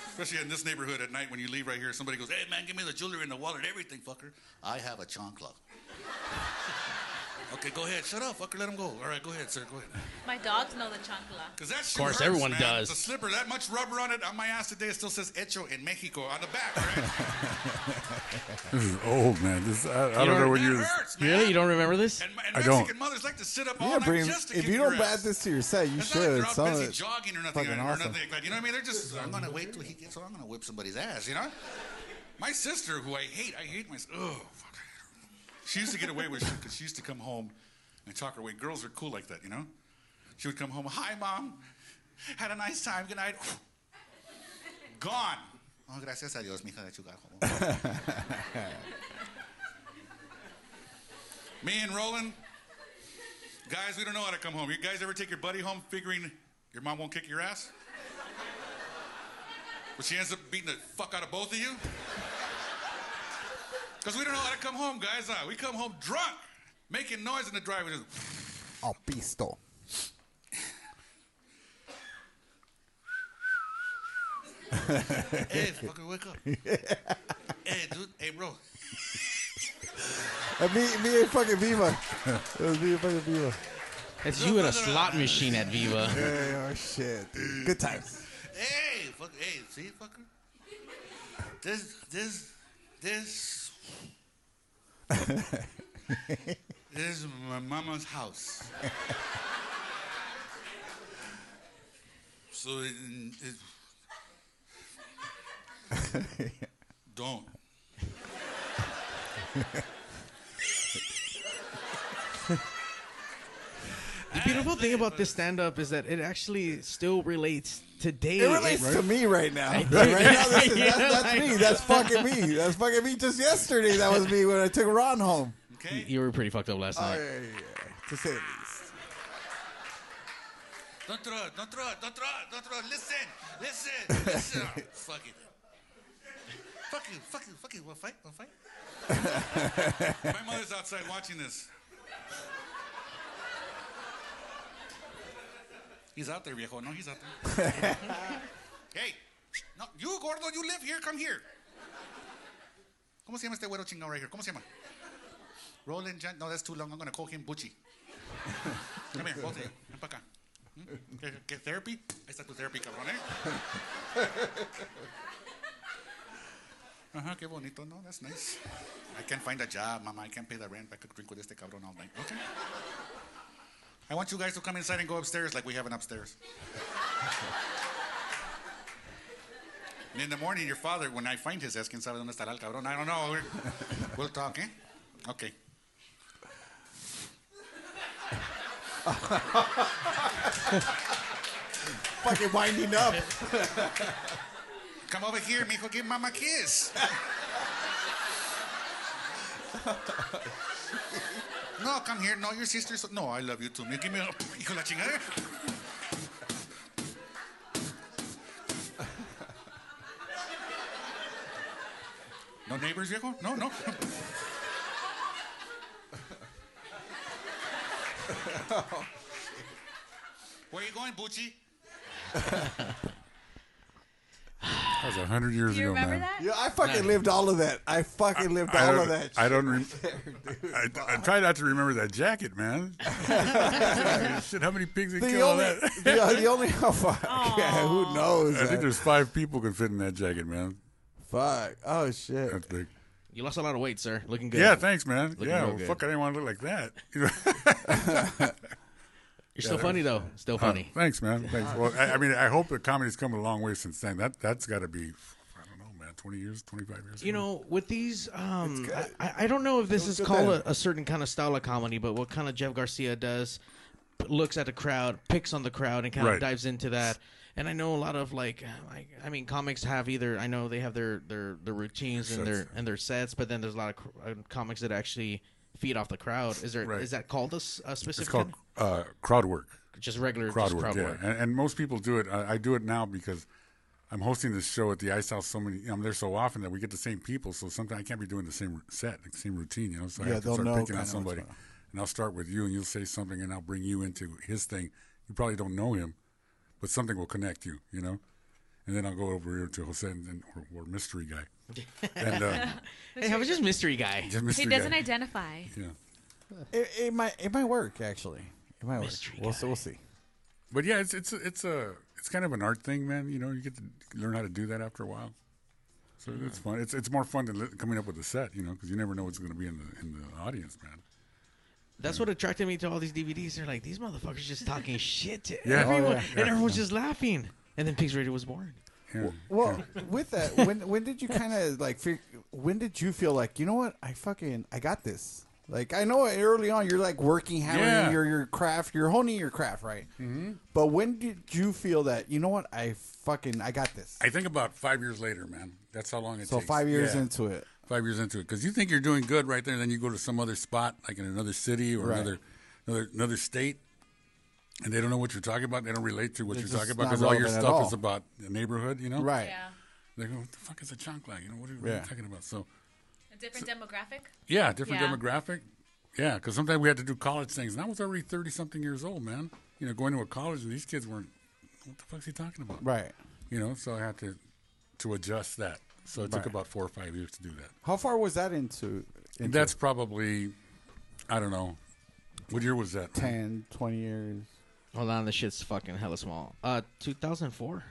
Especially in this neighborhood at night when you leave right here, somebody goes, hey, man, give me the jewelry and the wallet, everything, fucker. I have a chancla. Okay, go ahead. Shut up, fucker. Let him go. All right, go ahead, sir. Go ahead.
My dogs know the chancla.
Because that shit
course,
hurts,
everyone
man.
does.
It's a slipper. That much rubber on it. On my ass today, it still says Hecho in Mexico on the back, right? [LAUGHS]
This is old, man. This I, I don't know
don't-
what
That
year.
hurts, man.
Really? You don't remember this?
And, and
I don't.
Mexican mothers like to sit up all
Yeah,
night just to
if you don't add this to your set, you
It's not like
should.
they're out
Some of
busy
it
jogging or nothing, or, or
awesome.
nothing like that. You know what I mean? They're just, I'm gonna wait till he gets home. I'm gonna whip somebody's ass. You know? My sister, who I hate, I hate my. Oh, fuck, I hate her. She used to get away with shit because she used to come home and talk her way. Girls are cool like that, you know? She would come home. Hi, mom. Had a nice time. Good night. [LAUGHS] Gone. Oh, gracias a Dios, mija, that you got home. [LAUGHS] Me and Roland, guys, we don't know how to come home. You guys ever take your buddy home figuring your mom won't kick your ass? But she ends up beating the fuck out of both of you? Because we don't know how to come home, guys. Uh, we come home drunk, making noise in the driveway. Just,
Oh, pisto.
hey, fucker, wake up. [LAUGHS] hey, dude. Hey, bro.
Uh, me, me and fucking Viva. It was [LAUGHS] me and fucking Viva.
It's you in a slot machine at Viva. [LAUGHS]
Yeah, oh shit. Good times.
Hey, fuck, hey, see, fucker? This, this, this. This is my mama's house. so it, it don't.
The beautiful thing about this stand up is that it actually still relates today.
It relates
right?
to me right now. Right now, this is,
Yeah,
that's, [LAUGHS] that's me. That's fucking me. That's fucking me. Just yesterday, that was me when I took Ron home.
Okay.
You were pretty fucked up last
Oh,
night.
yeah, yeah, yeah. To say the least.
Don't throw it, don't throw it, don't throw it, don't throw it. Listen, listen, [LAUGHS] listen. fuck it. Fuck you, fuck you, fuck you. Wanna fight? Wanna fight? [LAUGHS] My mother's outside watching this. He's out there, viejo. No, he's out there. [LAUGHS] Hey, no, you gordo, you live here. Come here. ¿Cómo se llama este güero chingado right here? ¿Cómo se llama? Roland Jan. No, that's too long. I'm gonna call him Bucci. Come here, both of you. Ven para acá. ¿Mm? ¿Qué, qué therapy? Ahí está tu therapy, cabrón, ¿eh? Ajá, qué bonito. No, that's nice. I can't find a job, mama. I can't pay the rent. I could drink with este cabrón all night. Okay. I want you guys to come inside and go upstairs like we have an upstairs. And in the morning, your father, when I find his ass, quién sabe dónde estará el cabrón. I don't know. We're- We'll talk, eh? Okay.
Fucking winding up.
Come over here, mijo. Give mama a kiss. No, come here. No, your sister's. No, I love you too. Give me a. [LAUGHS] Hijo la chingada. No neighbors, viejo? No, no. [LAUGHS] Where are you going, Bucci? [LAUGHS]
That was a hundred years
Do you
ago,
remember
man.
that?
Yeah, I fucking lived all of that. I fucking lived
I
all of that.
I don't.
shit.
Rem- I, I try not to remember that jacket, man. [LAUGHS] Shit, how many pigs they
The
kill on
only,
that? [LAUGHS]
the, uh, the only, [LAUGHS] oh, fuck. Yeah, who knows?
I think there's five people can fit in that jacket, man.
Fuck. Oh shit.
That's big.
You lost a lot of weight, sir. Looking good.
Yeah, thanks, man.
Looking
yeah, well, fuck, I didn't want to look like that.
You're still
that
funny
was-
though. Still
Uh,
funny.
thanks, man. [LAUGHS] Thanks. Well, I, I mean, I hope the comedy's come a long way since then. That that's got to be, I don't know, man, twenty years, twenty five years.
You
ago.
know, with these, um, I, I- I don't know if this is called a, a certain kind of style of comedy, but what kind of Jeff Garcia does, looks at the crowd, picks on the crowd, and kind of dives into that. And I know a lot of like, like, I mean, comics have either I know they have their their, their routines and their and their sets, but then there's a lot of cr- uh, comics that actually feed off the crowd. Is there is
Right.
that called a, a specific?
It's called
kind
uh, crowd work.
just regular
crowd
just
work,
crowd
yeah.
work.
And, and most people do it. I, I do it now because I'm hosting this show at the Ice House. So many, I'm there so often that we get the same people. So sometimes I can't be doing the same set, the same routine. You know, so I
Yeah,
have to
they'll
start
know
picking
kinda
out somebody. And I'll start with you, and you'll say something, and I'll bring you into his thing. You probably don't know him, but something will connect you. You know. And then I'll go over here to Jose and, and or, or mystery guy. [LAUGHS] And uh,
Hey, I was just mystery guy.
just
He doesn't
guy.
identify.
Yeah.
It, it might it might work actually. It might
Mystery
work. We'll see. We'll see.
But yeah, it's it's it's a it's kind of an art thing, man. You know, you get to learn how to do that after a while. So hmm. it's fun. It's it's more fun than li- coming up with a set, you know, because you never know what's going to be in the in the audience, man.
That's what attracted me to all these DVDs. They're like, these motherfuckers just talking [LAUGHS] shit to
Yeah.
everyone,
Oh, yeah.
and everyone's just laughing. And then Pigs Radio was born.
Yeah.
Well, with that, when when did you kind of like? Fig- when did you feel like you know what? I fucking I got this. Like I know early on you're like working, hammering
Yeah.
your your craft, you're honing your craft, right? Mm-hmm. But when did you feel that you know what? I fucking I got this.
I think about five years later, man. That's how long it takes.
So five years
Yeah.
into it.
Five years into it, because you think you're doing good right there, then you go to some other spot, like in another city or
Right.
another, another another state, and they don't know what you're talking about. They don't relate to what
It's
you're talking about because all your stuff
all.
is about the neighborhood, you know.
Right.
Yeah.
They go, "What the fuck is a chunk like? You know what are, what are you talking about?" So.
A different demographic.
Yeah, different
Yeah.
demographic. Yeah, because sometimes we had to do college things, and I was already thirty something years old, man. You know, going to a college, and these kids weren't. What the fuck's he talking about?
Right.
You know, so I had to to adjust that. So it took about four or five years to do that.
How far was that into? Into
that's probably, I don't know, what year was that?
10, 20 years.
Hold on, this shit's fucking hella small. Uh, 2004.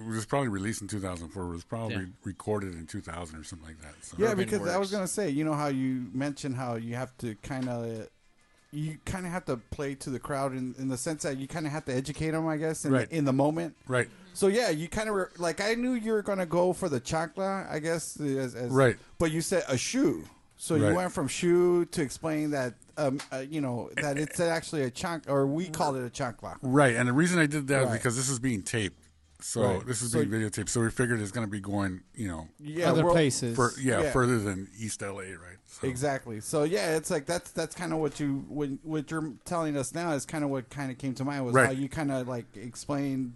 It was probably released in 2004. It was probably
Yeah.
recorded in 2000 or something like that. So.
Yeah,
Urban
because I was gonna say, you know how you mentioned how you have to kind of, you kind of have to play to the crowd in, in the sense that you kind of have to educate them, I guess, in,
Right.
the, in the moment.
Right.
So yeah, you kind of re- like I knew you were gonna go for the chancla, I guess, as, as
Right.
But you said a shoe, so you went from shoe to explain that, um, uh, you know, that it's actually a chank, or we call it a chancla.
Right, and the reason I did that is
Right.
because this is being taped. So
Right.
this is
So-
being videotaped. So we figured it's going to be going, you know,
Yeah,
Other places.
for, yeah,
Yeah.
further than East LA, right? So,
Exactly. So yeah, it's like that's that's kind of what you when what you're telling us now is kind of what kind of came to mind was
Right.
how you kind of like explained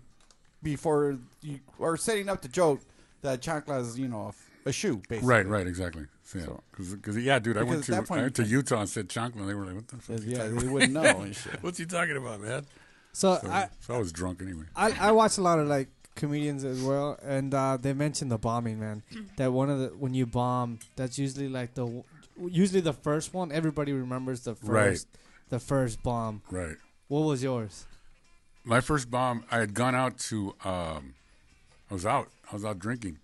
before you or setting up the joke that chancla is you know a shoe basically.
Right, right, exactly. So, yeah,
So-
because yeah, dude, I went to
point
I went to Utah and said chancla, and they were like, "What the fuck?" are
Yeah,
talking
they wouldn't know [LAUGHS] and shit.
What's he talking about, man?
So,
So,
I,
so I was drunk anyway.
I I watch a lot of like comedians as well, and uh, they mentioned the bombing, man. that one of the when you bomb, that's usually like the usually the first one. Everybody remembers the first,
Right.
the first bomb.
Right.
What was yours?
My first bomb, I had gone out to. Um, I was out. I was out drinking,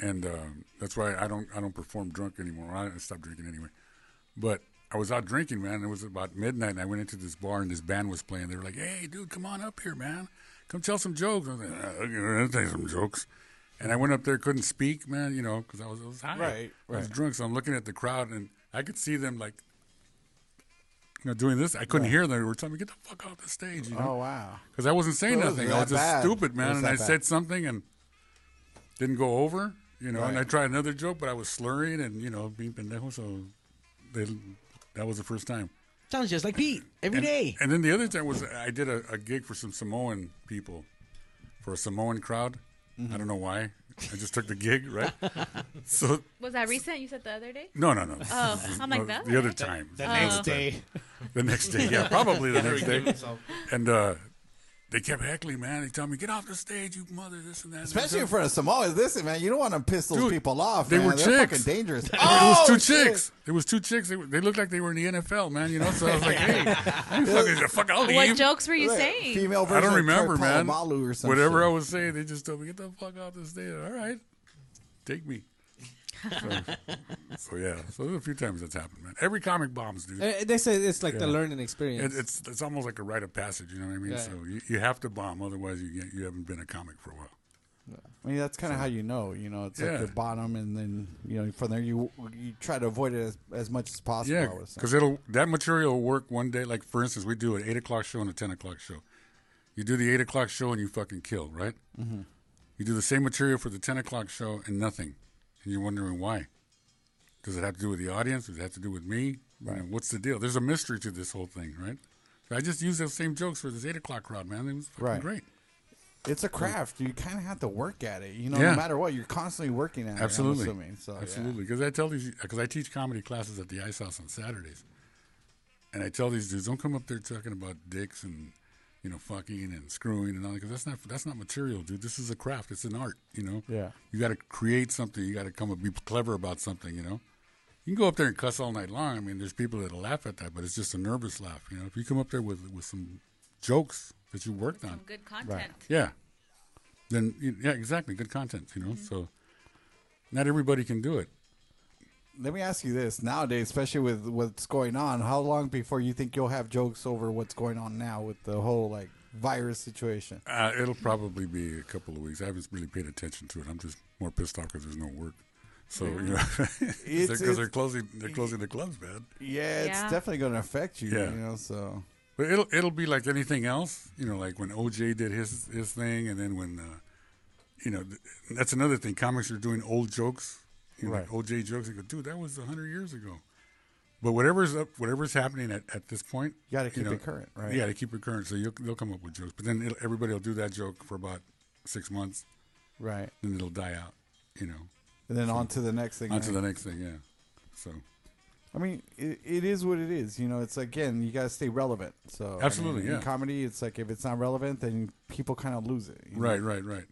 and um, that's why I don't. I don't perform drunk anymore. I stopped drinking anyway. But I was out drinking, man. It was about midnight, and I went into this bar, and this band was playing. They were like, "Hey, dude, come on up here, man. Come tell some jokes." I was like, "Uh, "Okay, I'll tell you some jokes." And I went up there, couldn't speak, man. You know, because I was, I was high.
Right,
I was drunk, so I'm looking at the crowd, and I could see them like. You know, doing this, I couldn't
Right.
hear them. They were telling me, "Get the fuck off the stage!" You know?
Oh, wow.
Because I wasn't saying
was
nothing. I was just
bad.
stupid, man. And I
bad.
said something and didn't go over. You know, and I tried another joke, but I was slurring and you know being pendejo. So they, that was the first time.
Sounds just like Pete every
and,
day.
And then the other time was I did a, a gig for some Samoan people, for a Samoan crowd.
Mm-hmm.
I don't know why. I just took the gig, right? [LAUGHS] so
Was that recent? You said the other day?
no, no, no.
Oh, I'm like that.
The other time.
The next
Oh.
day.
The next day, yeah, probably the next day. And uh, they kept heckling, man. They tell me, "Get off the stage, you mother!" This and that.
Especially in front of Samoans. Listen, man, you don't want to piss those
Dude,
people off.
They
man.
were
They're
chicks.
fucking dangerous. [LAUGHS]
There
Oh,
was two
shit.
chicks. There was two chicks. They, were, they looked like they were in the NFL, man. You know, so I was like, "Hey, you [LAUGHS] fucking, fuck, I'll leave."
What jokes were you saying?
Female
I
version
don't remember, man.
Polamalu or some
Whatever
shit.
I was saying, they just told me, "Get the fuck off the stage." All right, take me. So, [LAUGHS] so yeah, so there's a few times that's happened, man. Every comic bombs, dude.
Uh, they say it's like the learning experience.
It, it's it's almost like a rite of passage. You know what I mean?
Yeah.
So you, you have to bomb, otherwise you get, you haven't been a comic for a while.
I mean, that's kind of how you know. You know, it's
Yeah.
like your bottom, and then you know from there you you try to avoid it as, as much as possible.
Yeah,
I would say.
because it'll that material will work one day. Like for instance, we do an eight o'clock show and a ten o'clock show. You do the eight o'clock show and you fucking kill, right?
Mhm.
You do the same material for the ten o'clock show and nothing, and you're wondering why. Does it have to do with the audience? Does it have to do with me? You know, what's the deal? There's a mystery to this whole thing, right? I just use those same jokes for this eight o'clock crowd, man. It was fucking
Right.
great.
It's a craft. You kind of have to work at it. You know,
Yeah.
no matter what, you're constantly working at
Absolutely,
it. Assuming. So, yeah.
absolutely. Because I tell these, because I teach comedy classes at the Ice House on Saturdays, and I tell these dudes, don't come up there talking about dicks and you know fucking and screwing and all that, because that's not that's not material, dude. This is a craft. It's an art. You know.
Yeah.
You got to create something. You got to come up, be clever about something. You know. You can go up there and cuss all night long. I mean, there's people that'll laugh at that, but it's just a nervous laugh. You know, if you come up there with with some jokes that you worked on,
Good content.
yeah. Then yeah, exactly. Good content, you know.
Mm-hmm.
So not everybody can do it.
Let me ask you this: nowadays, especially with what's going on, how long before you think you'll have jokes over what's going on now with the whole like virus situation?
Uh, it'll probably be a couple of weeks. I haven't really paid attention to it. I'm just more pissed off because there's no work. So you know, [LAUGHS]
It's-
because
it's-
they're closing, they're closing the clubs, man.
Yeah, it's
Yeah.
definitely going to affect you.
Yeah.
You know, so
But it'll it'll be like anything else, you know, like when OJ did his his thing, and then when, uh, you know, that's another thing. Comics are doing old jokes, you know, like OJ jokes. They go, dude, that was hundred years ago. But whatever's up, whatever's happening at, at this point,
You gotta keep it current, right?
You got to keep it current. So you'll, they'll come up with jokes, but then it'll, everybody will do that joke for about six months,
right.
then it'll die out, you know.
And then on to the next thing.
On to the next thing, yeah. So
I mean, it, it is what it is. You know, it's again, you got to stay relevant. So I mean,
Absolutely,
in
yeah.
comedy, it's like if it's not relevant, then people kind of lose it. you know?
right, right, right.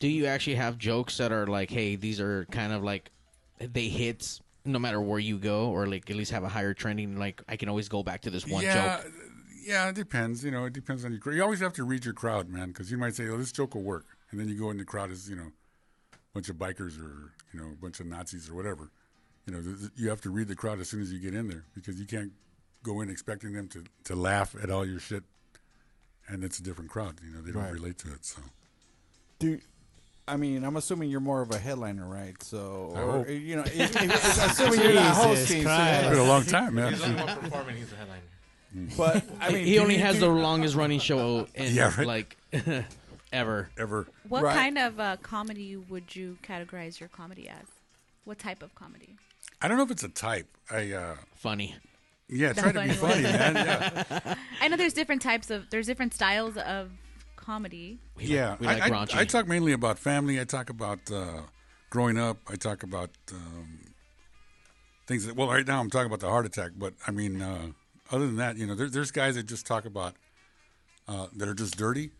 Do you actually have jokes that are like, hey, these are kind of like they hit no matter where you go, or like at least have a higher trending? Like I can always go back to this one
yeah,
joke.
yeah, it depends. You know, it depends on your. You always have to read your crowd, man, because you might say, "Oh, this joke will work," and then you go in the crowd is you know, a bunch of bikers or you know, a bunch of Nazis or whatever. You know, th- th- you have to read the crowd as soon as you get in there because you can't go in expecting them to to laugh at all your shit, and it's a different crowd. You know, they don't
Right.
relate to it. So
Do I mean, I'm assuming you're more of a headliner, right? So,
I
or, you know, if, if, [LAUGHS] assuming you're not
Jesus
hosting, so
it's been a long time, man.
He's the only one performing. He's a headliner.
But I mean,
he only has
do
the longest running show in
Yeah, right.
like [LAUGHS] ever.
Ever.
What
Right.
kind of uh, comedy would you categorize your comedy as? What type of comedy?
I don't know if it's a type. I uh,
Funny.
yeah, try to be
funny
funny, man. [LAUGHS] Yeah.
I know there's different types of there's different styles of comedy.
We
yeah,
like, we like
I, I-
raunchy.
I, talk mainly about family. I talk about uh, growing up. I talk about um, things that. Well, right now I'm talking about the heart attack, but I mean, uh, other than that, you know, there, there's guys that just talk about uh, that are just dirty.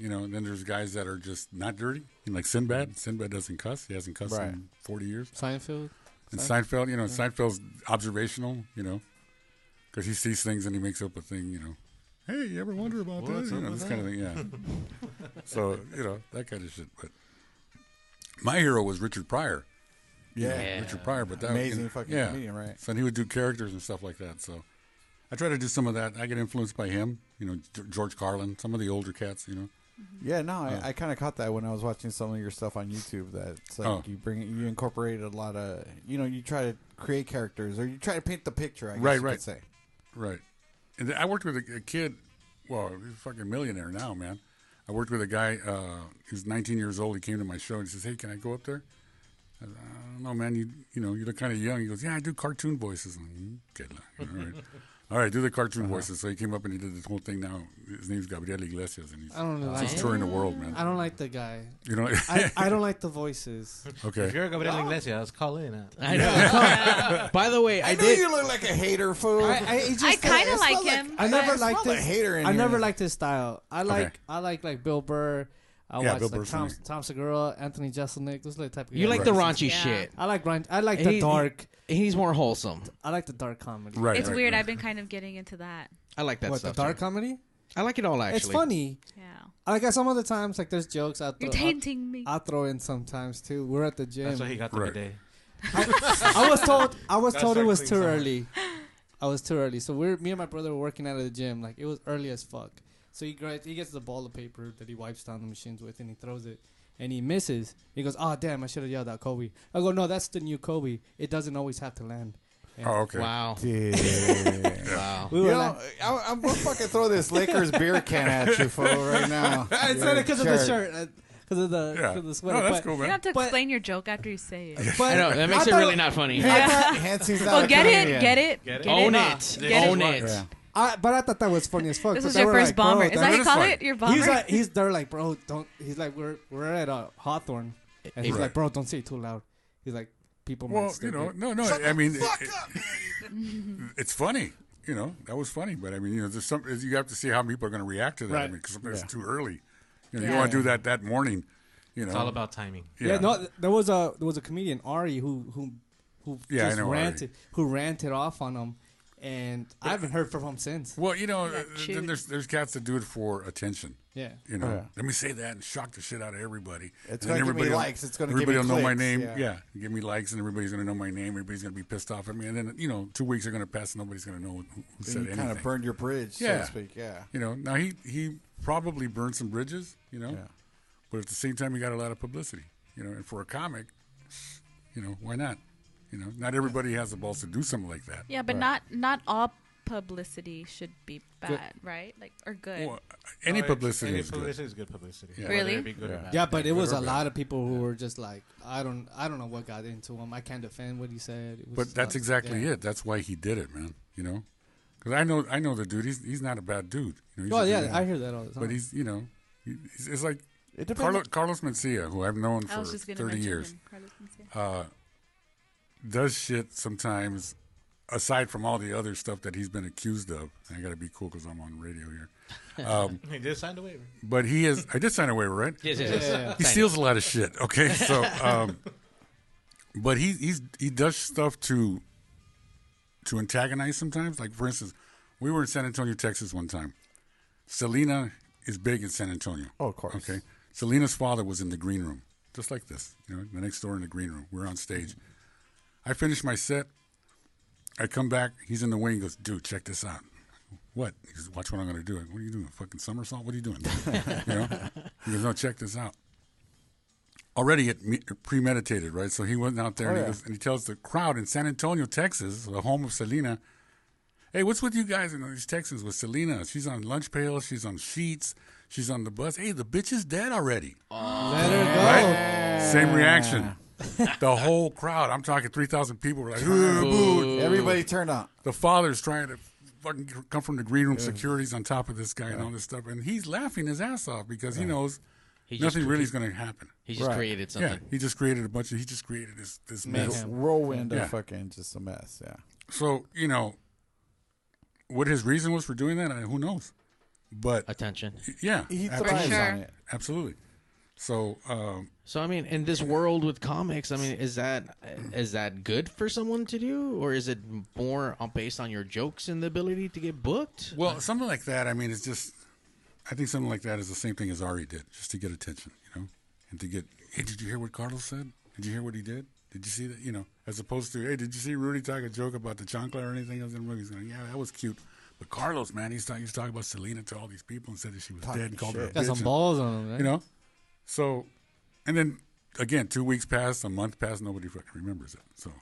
You know, and then there's guys that are just not dirty. You know, like Sinbad. Sinbad doesn't cuss. He hasn't cussed
Right.
in 40 years.
Seinfeld.
And Seinfeld, you know,
Yeah.
Seinfeld's observational, you know, because he sees things and he makes up a thing, you know. Hey, you ever wonder about
What's
that? You know, this kind of thing, yeah. [LAUGHS] so, you know, that kind of shit. But my hero was Richard Pryor.
Yeah.
Richard Pryor, but that
Amazing
know,
fucking
yeah.
comedian, right?
So he would do characters and stuff like that. So I try to do some of that. I get influenced by him, you know, George Carlin, some of the older cats, you know.
Yeah, no,
Uh,
I, I kind of caught that when I was watching some of your stuff on YouTube. That it's like
Oh.
you bring you incorporate a lot of you know you try to create characters or you try to paint the picture. I guess
right,
you
right,
could say.
right. And I worked with a, a kid. Well, he's a fucking millionaire now, man. I worked with a guy. Uh, was 19 years old. He came to my show and he says, "Hey, can I go up there?" I, said, I don't know, man. You you know you look kind of young. He goes, "Yeah, I do cartoon voices." "Mm, "Good luck." [LAUGHS] All right. All right, do the cartoon
Uh-huh.
voices. So he came up and he did this whole thing. Now his name's Gabriel Iglesias, and he's,
I don't know.
he's touring the world, man.
I don't like the guy.
You know,
I, I [LAUGHS] don't like the voices.
Okay.
If you're Gabriel Iglesias, call in. uh.
I know. [LAUGHS] By the way, I,
I, know
did.
you look like a hater, fool.
I, I,
I kind of like
smell like-
him.
I never
I
liked
smell
his.
hater in
I
here.
never liked his style. I like
Okay.
I like like Bill Burr. I
Yeah,
watch
Bill
like
Burr's
Tom,
funny.
Tom Segura, Anthony Jeselnik. Those are the type of
You
guys.
like the
Right.
raunchy
Yeah.
shit.
I like raunchy- I like
He-
the
he-
dark.
He's more wholesome.
I like the dark comedy.
Right.
It's
right,
weird.
right.
I've been kind of getting into that.
I like that
what the
stuff.
dark
too.
comedy?
I like it all actually.
It's funny.
Yeah.
I like some of the times like there's jokes I
You're
throw,
tainting me.
I, I throw in sometimes too. We're at the gym.
That's why he got the
Right.
bidet.
I was told I was
That's
told it
like
was too
summer.
early. I was too early. So we're me and my brother were working out of the gym. Like it was early as fuck. So he gra- he gets the ball of paper that he wipes down the machines with and he throws it and he misses. He goes, "Oh damn! I should have yelled out Kobe." I go, "No, that's the new Kobe. It doesn't always have to land." And
Oh, okay.
Wow. [LAUGHS] Wow.
We
You know,
like,
I, I'm gonna fucking throw this Lakers beer can at you, fool, right [LAUGHS] now.
I said it because of the shirt, uh, because of the,
Yeah.
'cause of the sweater.
No, that's
but,
cool,
You
man.
don't have to
But-
explain your joke after you say it. [LAUGHS]
but
I know that makes
I
it
thought-
really not funny.
Yeah. Hansy's not
Well,
a
get it, get it,
Get it?
get
Own
it.
it. Own
it.
it.
Yeah.
I, but I thought that was funny as fuck.
This
but
was
they
your
were
first
like,
bomber. Is that how you call
funny.
it? Your bomber?
He's like, he's there like, bro, don't. He's like, we're we're at uh, Hawthorne, and he's
Right.
like, bro, don't say it too loud. He's like, people might
Well,
still
you know,
get-
no, no. I mean, it- it- [LAUGHS] it's funny. You know, that was funny. But I mean, you know, there's some. You have to see how people are going to react to that. I mean, because sometimes
Yeah.
it's too early. You know,
Yeah.
don't want to do that that morning. You know,
It's all about timing.
Yeah. no, there was a there was a comedian Ari who who who
Yeah, I
just
know Ari.
who ranted off on him, and I haven't heard from him since.
Well, you know,
Yeah,
uh, then there's there's cats that do it for attention.
Yeah.
You know,
Oh, yeah.
let me say that and shock the shit out of everybody.
It's gonna give me
everybody
likes, it's gonna give
everybody
me
will know my name.
yeah.
Yeah. give me likes, and everybody's gonna know my name. Everybody's gonna be pissed off at me, and then you know, two weeks are gonna pass, and nobody's gonna know who, who
Then
said
you
anything.
kind of burned your bridge, so to speak. Yeah.
You know, now he he probably burned some bridges. You know,
Yeah.
but at the same time, he got a lot of publicity. You know, and for a comic, you know, why not? You know, not everybody has the balls to do something like that.
Yeah, but not not all publicity should be bad, right? Like or good.
Well, any publicity
any
is good.
publicity is good publicity.
Yeah.
Really?
Be good or
Yeah.
bad.
Yeah, but it was a lot of people who were just like, I don't, I don't know what got into him. I can't defend what he said. It was
But that's
uh,
exactly
yeah.
it. That's why he did it, man. You know, because I know I know the dude. He's he's not a bad dude. You know, he's
Oh yeah,
good-
I hear that all the time.
But he's you know, he's, it's like
It depends.
Carlos, Carlos Mencia, who I've known
I
for
was just
thirty years,
him, Carlos Mencia.
uh, does shit sometimes. Aside from all the other stuff that he's been accused of, I got to be cool because I'm on radio here. [LAUGHS] Um,
He just signed a waiver.
but he is. I did sign a waiver, right?
Yes, yes, yes.
Yeah, yeah.
He steals a lot of shit. Okay, so [LAUGHS] um, but he he's he does stuff to to antagonize sometimes. Like for instance, we were in San Antonio, Texas one time. Selena is big in San Antonio.
Oh, of course.
Okay. Selena's father was in the green room, just like this. You know, the next door in the green room. We're on stage. I finish my set. I come back. He's in the wing. He goes, dude, check this out. What? He goes, watch what I'm going to do. Go, What are you doing? Fucking somersault? What are you doing? [LAUGHS] you know? He goes, no, check this out. Already it premeditated, right? So he went out there
Oh,
and,
yeah.
he goes, and he tells the crowd in San Antonio, Texas, the home of Selena, hey, what's with you guys in these Texans with Selena? She's on lunch pails. She's on sheets. She's on the bus. Hey, the bitch is dead already.
Let her go.
Right? Same reaction. [LAUGHS] the whole crowd, I'm talking 3,000 people were like, "Ooh, boo."
Everybody turned out.
The father's trying to fucking come from the green room, security's on top of this guy and all this stuff. And he's laughing his ass off because he knows
He just
nothing
cre-
really is going to happen.
He just
Right.
created
Yeah,
something.
he just created a bunch of, he just created this, this mess.
Mayhem.
Whirlwind
Yeah.
of fucking just a mess. Yeah.
So, you know, what his reason was for doing that, I, who knows? but
attention.
Yeah,
He
absolutely.
thrives on it.
Absolutely. So, um,
So I mean, in this world with comics, I mean, is that is that good for someone to do, or is it more based on your jokes and the ability to get booked?
well, something like that. I mean, it's just. I think something like that is the same thing as Ari did, just to get attention, you know, and to get. Hey, did you hear what Carlos said? Did you hear what he did? Did you see that? You know, as opposed to, hey, did you see Rudy talk a joke about the chancla or anything else in the movie? He's going, yeah, that was cute. But Carlos, man, he's talking, he's talking about Selena to all these people and said that she was
Talking
dead and called her a
shit. Got
bitch
some balls on him, right?
You know, so, and then again, two weeks passed, a month passed, nobody fucking remembers it. So,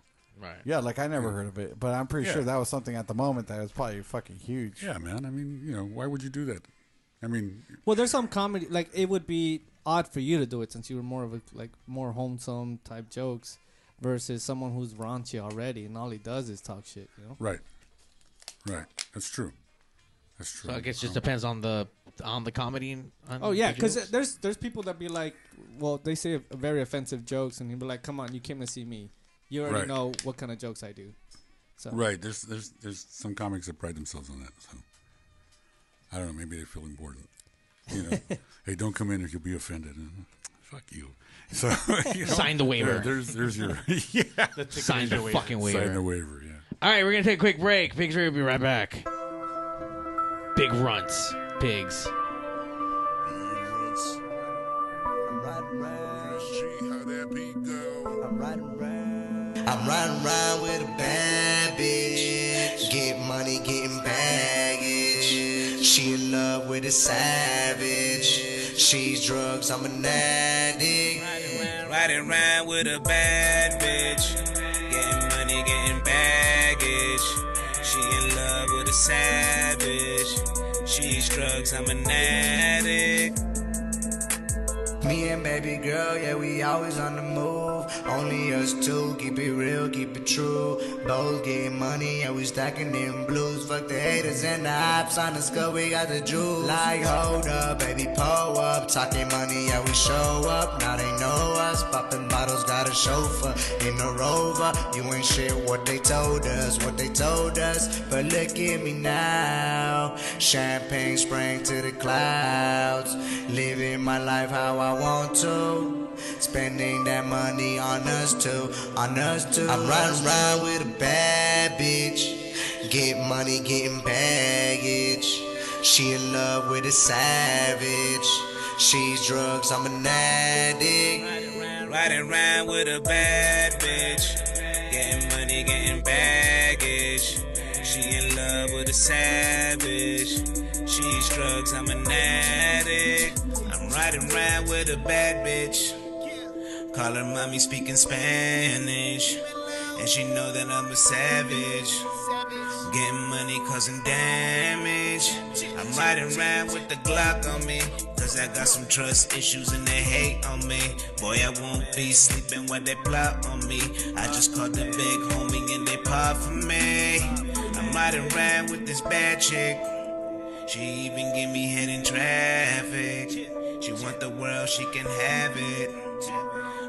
right.
Yeah, like I never heard of it, but I'm pretty
Yeah.
sure that was something at the moment that was probably fucking huge.
Yeah, man. I mean, you know, why would you do that? I mean,
Well, there's some comedy like it would be odd for you to do it since you were more of a like more wholesome type jokes versus someone who's raunchy already and all he does is talk shit. You know.
right, right. That's true. That's true.
So I guess it just
Um,
depends on the on the comedy. And, on
Oh yeah, because
jokes?
there's there's people that be like, well, they say very offensive jokes, and you be like, come on, you came to see me, you already
Right.
know what kind of jokes I do. So
Right. There's there's there's some comics that pride themselves on that. So I don't know. Maybe they feel important. You know, [LAUGHS] hey, don't come in or you'll be offended. And, Fuck you. [LAUGHS] So you know,
Sign the waiver.
there- there's there's your [LAUGHS] yeah.
Sign the fucking waiver.
Sign the waiver. Yeah.
All right, we're gonna take a quick break. Big we'll be right back. Big runts, pigs.
I'm riding around with a bad bitch. Get money, getting baggage. She in love with a savage. She's drugs, I'm an addict.
Riding around with a bad bitch. Getting money, getting baggage. She in love with a savage. She's drugs, I'm an addict.
Me and baby girl, yeah, we always on the move. Only us two, keep it real, keep it true. Both getting money, yeah, we stacking them blues. Fuck the haters and the ops on the skull, we got the jewels. Like, hold up, baby, pull up. Talking money, yeah, we show up. Now they know us. Popping bottles, got a chauffeur in a rover. You ain't shit what they told us, what they told us. But look at me now. Champagne spraying to the clouds. Living my life how I want to. Spending that money on us too, on us too. I'm riding around with a bad bitch. Get money, getting baggage. She in love with a savage. She's drugs, I'm an addict.
Riding around with a bad bitch. Getting money, getting baggage. She in love with a savage. She's drugs, I'm an addict. Riding around with a bad bitch. Call her mommy speaking Spanish. And she know that I'm a savage. Getting money causing damage. I'm riding around with the Glock on me. Cause I got some trust issues and they hate on me. Boy, I won't be sleeping while they plot on me. I just called the big homie and they pop for me. I'm riding around with this bad chick. She even give me head in traffic. She want the world, she can have it.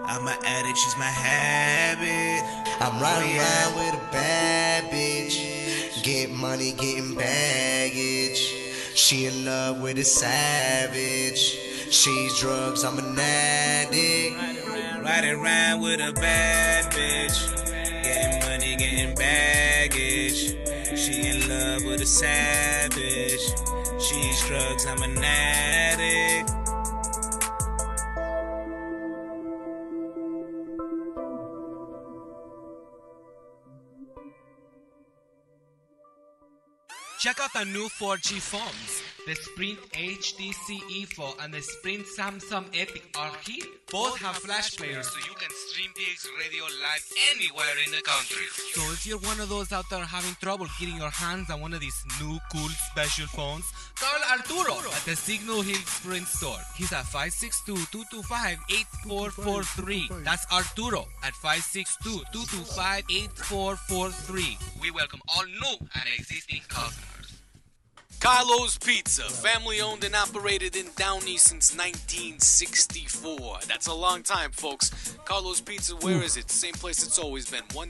I'm an addict, she's my habit.
I'm riding
Oh, yeah.
around with a bad bitch. Get money, getting baggage. She in love with a savage. She's drugs, I'm an addict.
Riding around with a bad bitch. Getting money, getting baggage. She in love with a savage. She's drugs, I'm an addict.
Check out the new 4G phones. The Sprint HTC EVO and the Sprint Samsung Epic are here. Both have flash players so you can stream DX radio live anywhere in the country. So if you're one of those out there having trouble getting your hands on one of these new cool special phones, call Arturo at the Signal Hill Sprint store. He's at 562-225-8443. That's Arturo at 562-225-8443. We welcome all new and existing customers.
Carlos Pizza, family owned and operated in Downey since 1964. That's a long time, folks. Carlos Pizza, where is it? Same place it's always been.
Not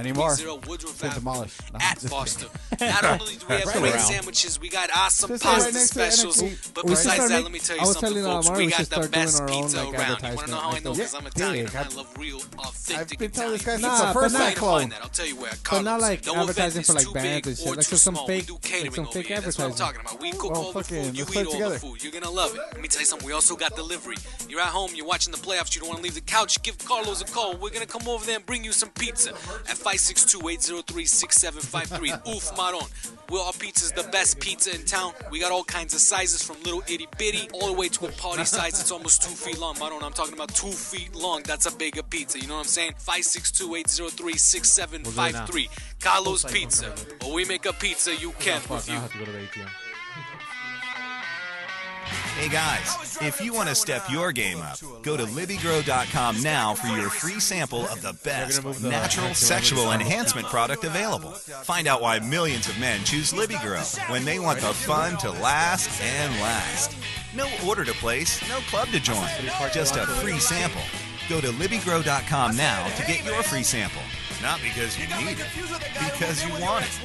anymore.
13230 Woodruff Avenue.
No,
at [LAUGHS] Foster. [LAUGHS] Not only do we [LAUGHS] have
Right
great
around.
sandwiches, we got awesome
Just
pasta
to the
specials. But
We
besides that, let me tell you something, folks. We got the best
our own,
pizza
like,
around. You want to know how I know? Because I'm Italian and I love real, authentic
I've been telling this
Nah,
the first
not-
nightclub.
Find that. I'll tell you where.
But not like advertising for like bands and shit. Like some fake,
We do
like
catering
some fake
here. That's what I'm talking about. We cook
Well,
all the food. You eat all the food. You're gonna love it. Let me tell you something. We also got delivery. You're at home. You're watching the playoffs. You don't want to leave the couch. Give Carlos a call. We're gonna come over there and bring you some pizza at 562-803-6753. Oof, Maron. Will our pizza's the best pizza in town. We got all kinds of sizes from little itty bitty all the way to a party [LAUGHS] size. It's almost two feet long. Maron, I'm talking about two feet long. That's a bigger pizza. You know what I'm saying? 562-803-6753. Carlos Pizza. Or we make a pizza you can't
Fuck, now I
refuse.
have to go to the ATM.
Hey guys, if you want to step your game up, go to Libigrow.com now for your free sample of the best natural [LAUGHS] sexual enhancement product available. Find out why millions of men choose Libigrow when they want the fun to last and last. No order to place, no club to join, just a free sample. Go to Libigrow.com now to get your free sample. Not because you need it, because you want it.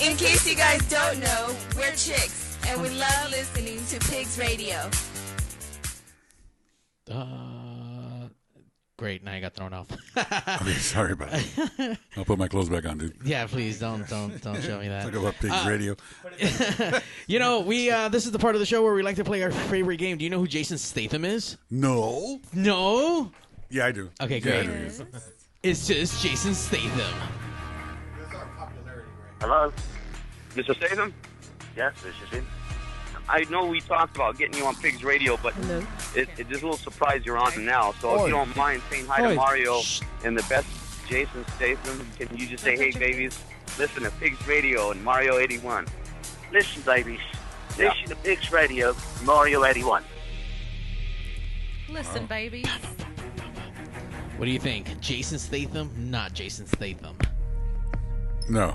In case you guys don't know, we're chicks, and we love listening to Pigs Radio.
Uh, great. Now I got thrown off. [LAUGHS]
Okay, sorry about that. I'll put my clothes back on, dude.
Yeah, please don't don't don't show me that.
Talk about Pigs
Uh,
Radio. [LAUGHS]
you know, we uh, this is the part of the show where we like to play our favorite game. Do you know who Jason Statham is?
No.
No.
Yeah, I do.
Okay,
Yeah, I
great.
do, yes.
It's just Jason Statham.
Hello? Mr. Statham? Yes, this is him. I know we talked about getting you on Pigs Radio, but it, it's just a little surprise you're on now. So if
Oi.
you don't mind saying hi
Oi.
to Mario and the best Jason Statham, can you just say, hey, babies, listen to Pigs Radio and Mario 81?
Listen, babies.
Yeah.
Listen to Pigs Radio, Mario 81.
Listen, babies.
What do you think? Jason Statham? Not Jason Statham.
No.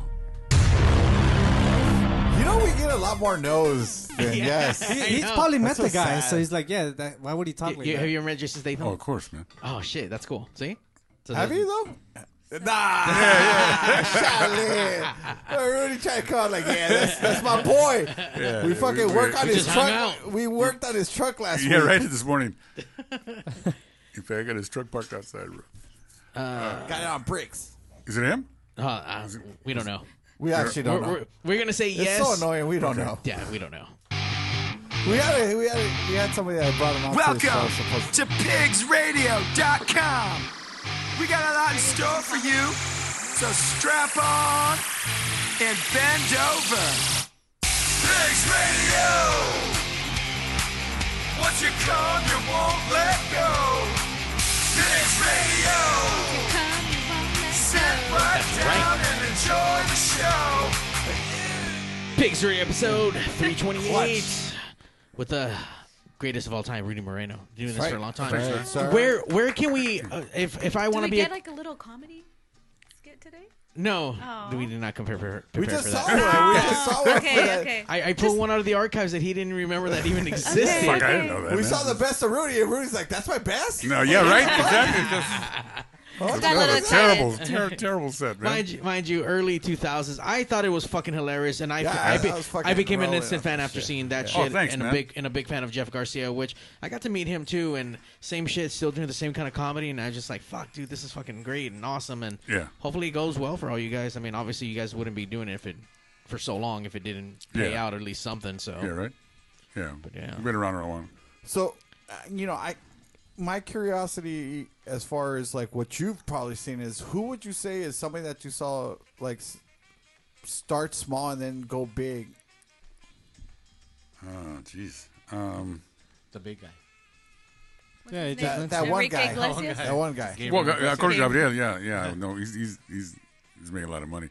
You know, we get a lot more no's than [LAUGHS] yes.
He- he's
know.
probably met
That's
the
so
guy,
sad.
so he's like, yeah. That, why would he talk
You-
like
you-
that?
have you ever met Jason Statham?
Oh, of course, man.
Oh shit, that's cool. See? So
Have
that-
you though? [LAUGHS] Nah, [LAUGHS] yeah, yeah. Rudy tried to call like, yeah, that's, that's my boy.
Yeah,
we fucking
we-
work
we
on
just
his
hung
truck.
out.
We worked on his truck last night.
Yeah,
week.
right this morning. In fact, I got his truck parked outside.
Uh,
Got it on bricks.
Is it him?
Uh, uh, we don't know.
We actually don't
we're,
know.
We're, we're gonna say
It's
yes.
It's so annoying, we don't
Okay.
know.
Yeah, we don't know.
We had a, we had a, we had somebody that brought him out to show.
Welcome
supposed-
to pigsradio.com. We got a lot in store for you, so strap on and bend over. Pigs Radio. Once you come, you won't let go. Pigs Radio. Sit right down and enjoy the show.
Pigs [LAUGHS] Three episode 328 with the greatest of all time, Rudy Moreno. Doing this
Right.
for a long time.
Right, sir.
Where where can we uh, if if I
Do
want
we
to be
get
a,
like a little comedy skit today?
No,
Oh.
we did not prepare for, prepare
We just
for
saw
that.
one. We just [LAUGHS] saw one.
Okay,
that.
okay.
I, I pulled one out of the archives that he didn't remember that even [LAUGHS] existed.
Okay,
Fuck, I didn't know that.
We
man.
saw the best of Rudy, and Rudy's like, "That's my best."
No, yeah, right. Exactly. [LAUGHS] Just,
Oh,
Got a
that was a terrible, [LAUGHS] ter- terrible set, man.
Mind you, mind you, early 2000s. I thought it was fucking hilarious, and I
Yeah,
I,
I-
be-
I was
I became an instant fan after
shit.
seeing that
Yeah. Oh,
shit,
thanks,
and a big and a big fan of Jeff Garcia, which I got to meet him too, and same shit, still doing the same kind of comedy, and I was just like, fuck, dude, this is fucking great and awesome, and
Yeah.
hopefully it goes well for all you guys. I mean, obviously you guys wouldn't be doing it if it for so long if it didn't pay
Yeah.
out at least something. So
Yeah, right. Yeah,
But yeah.
We've been around a long.
So, uh, you know, I my curiosity as far as like what you've probably seen is who would you say is somebody that you saw like s- start small and then go big?
Oh, jeez. Um,
The big guy.
Yeah, he
That,
just
that one
Enrique
guy.
Iglesias?
That one guy.
Gabriel
well,
Iglesias.
of course, Gabriel. Yeah, yeah. No, he's he's he's he's making a lot of money.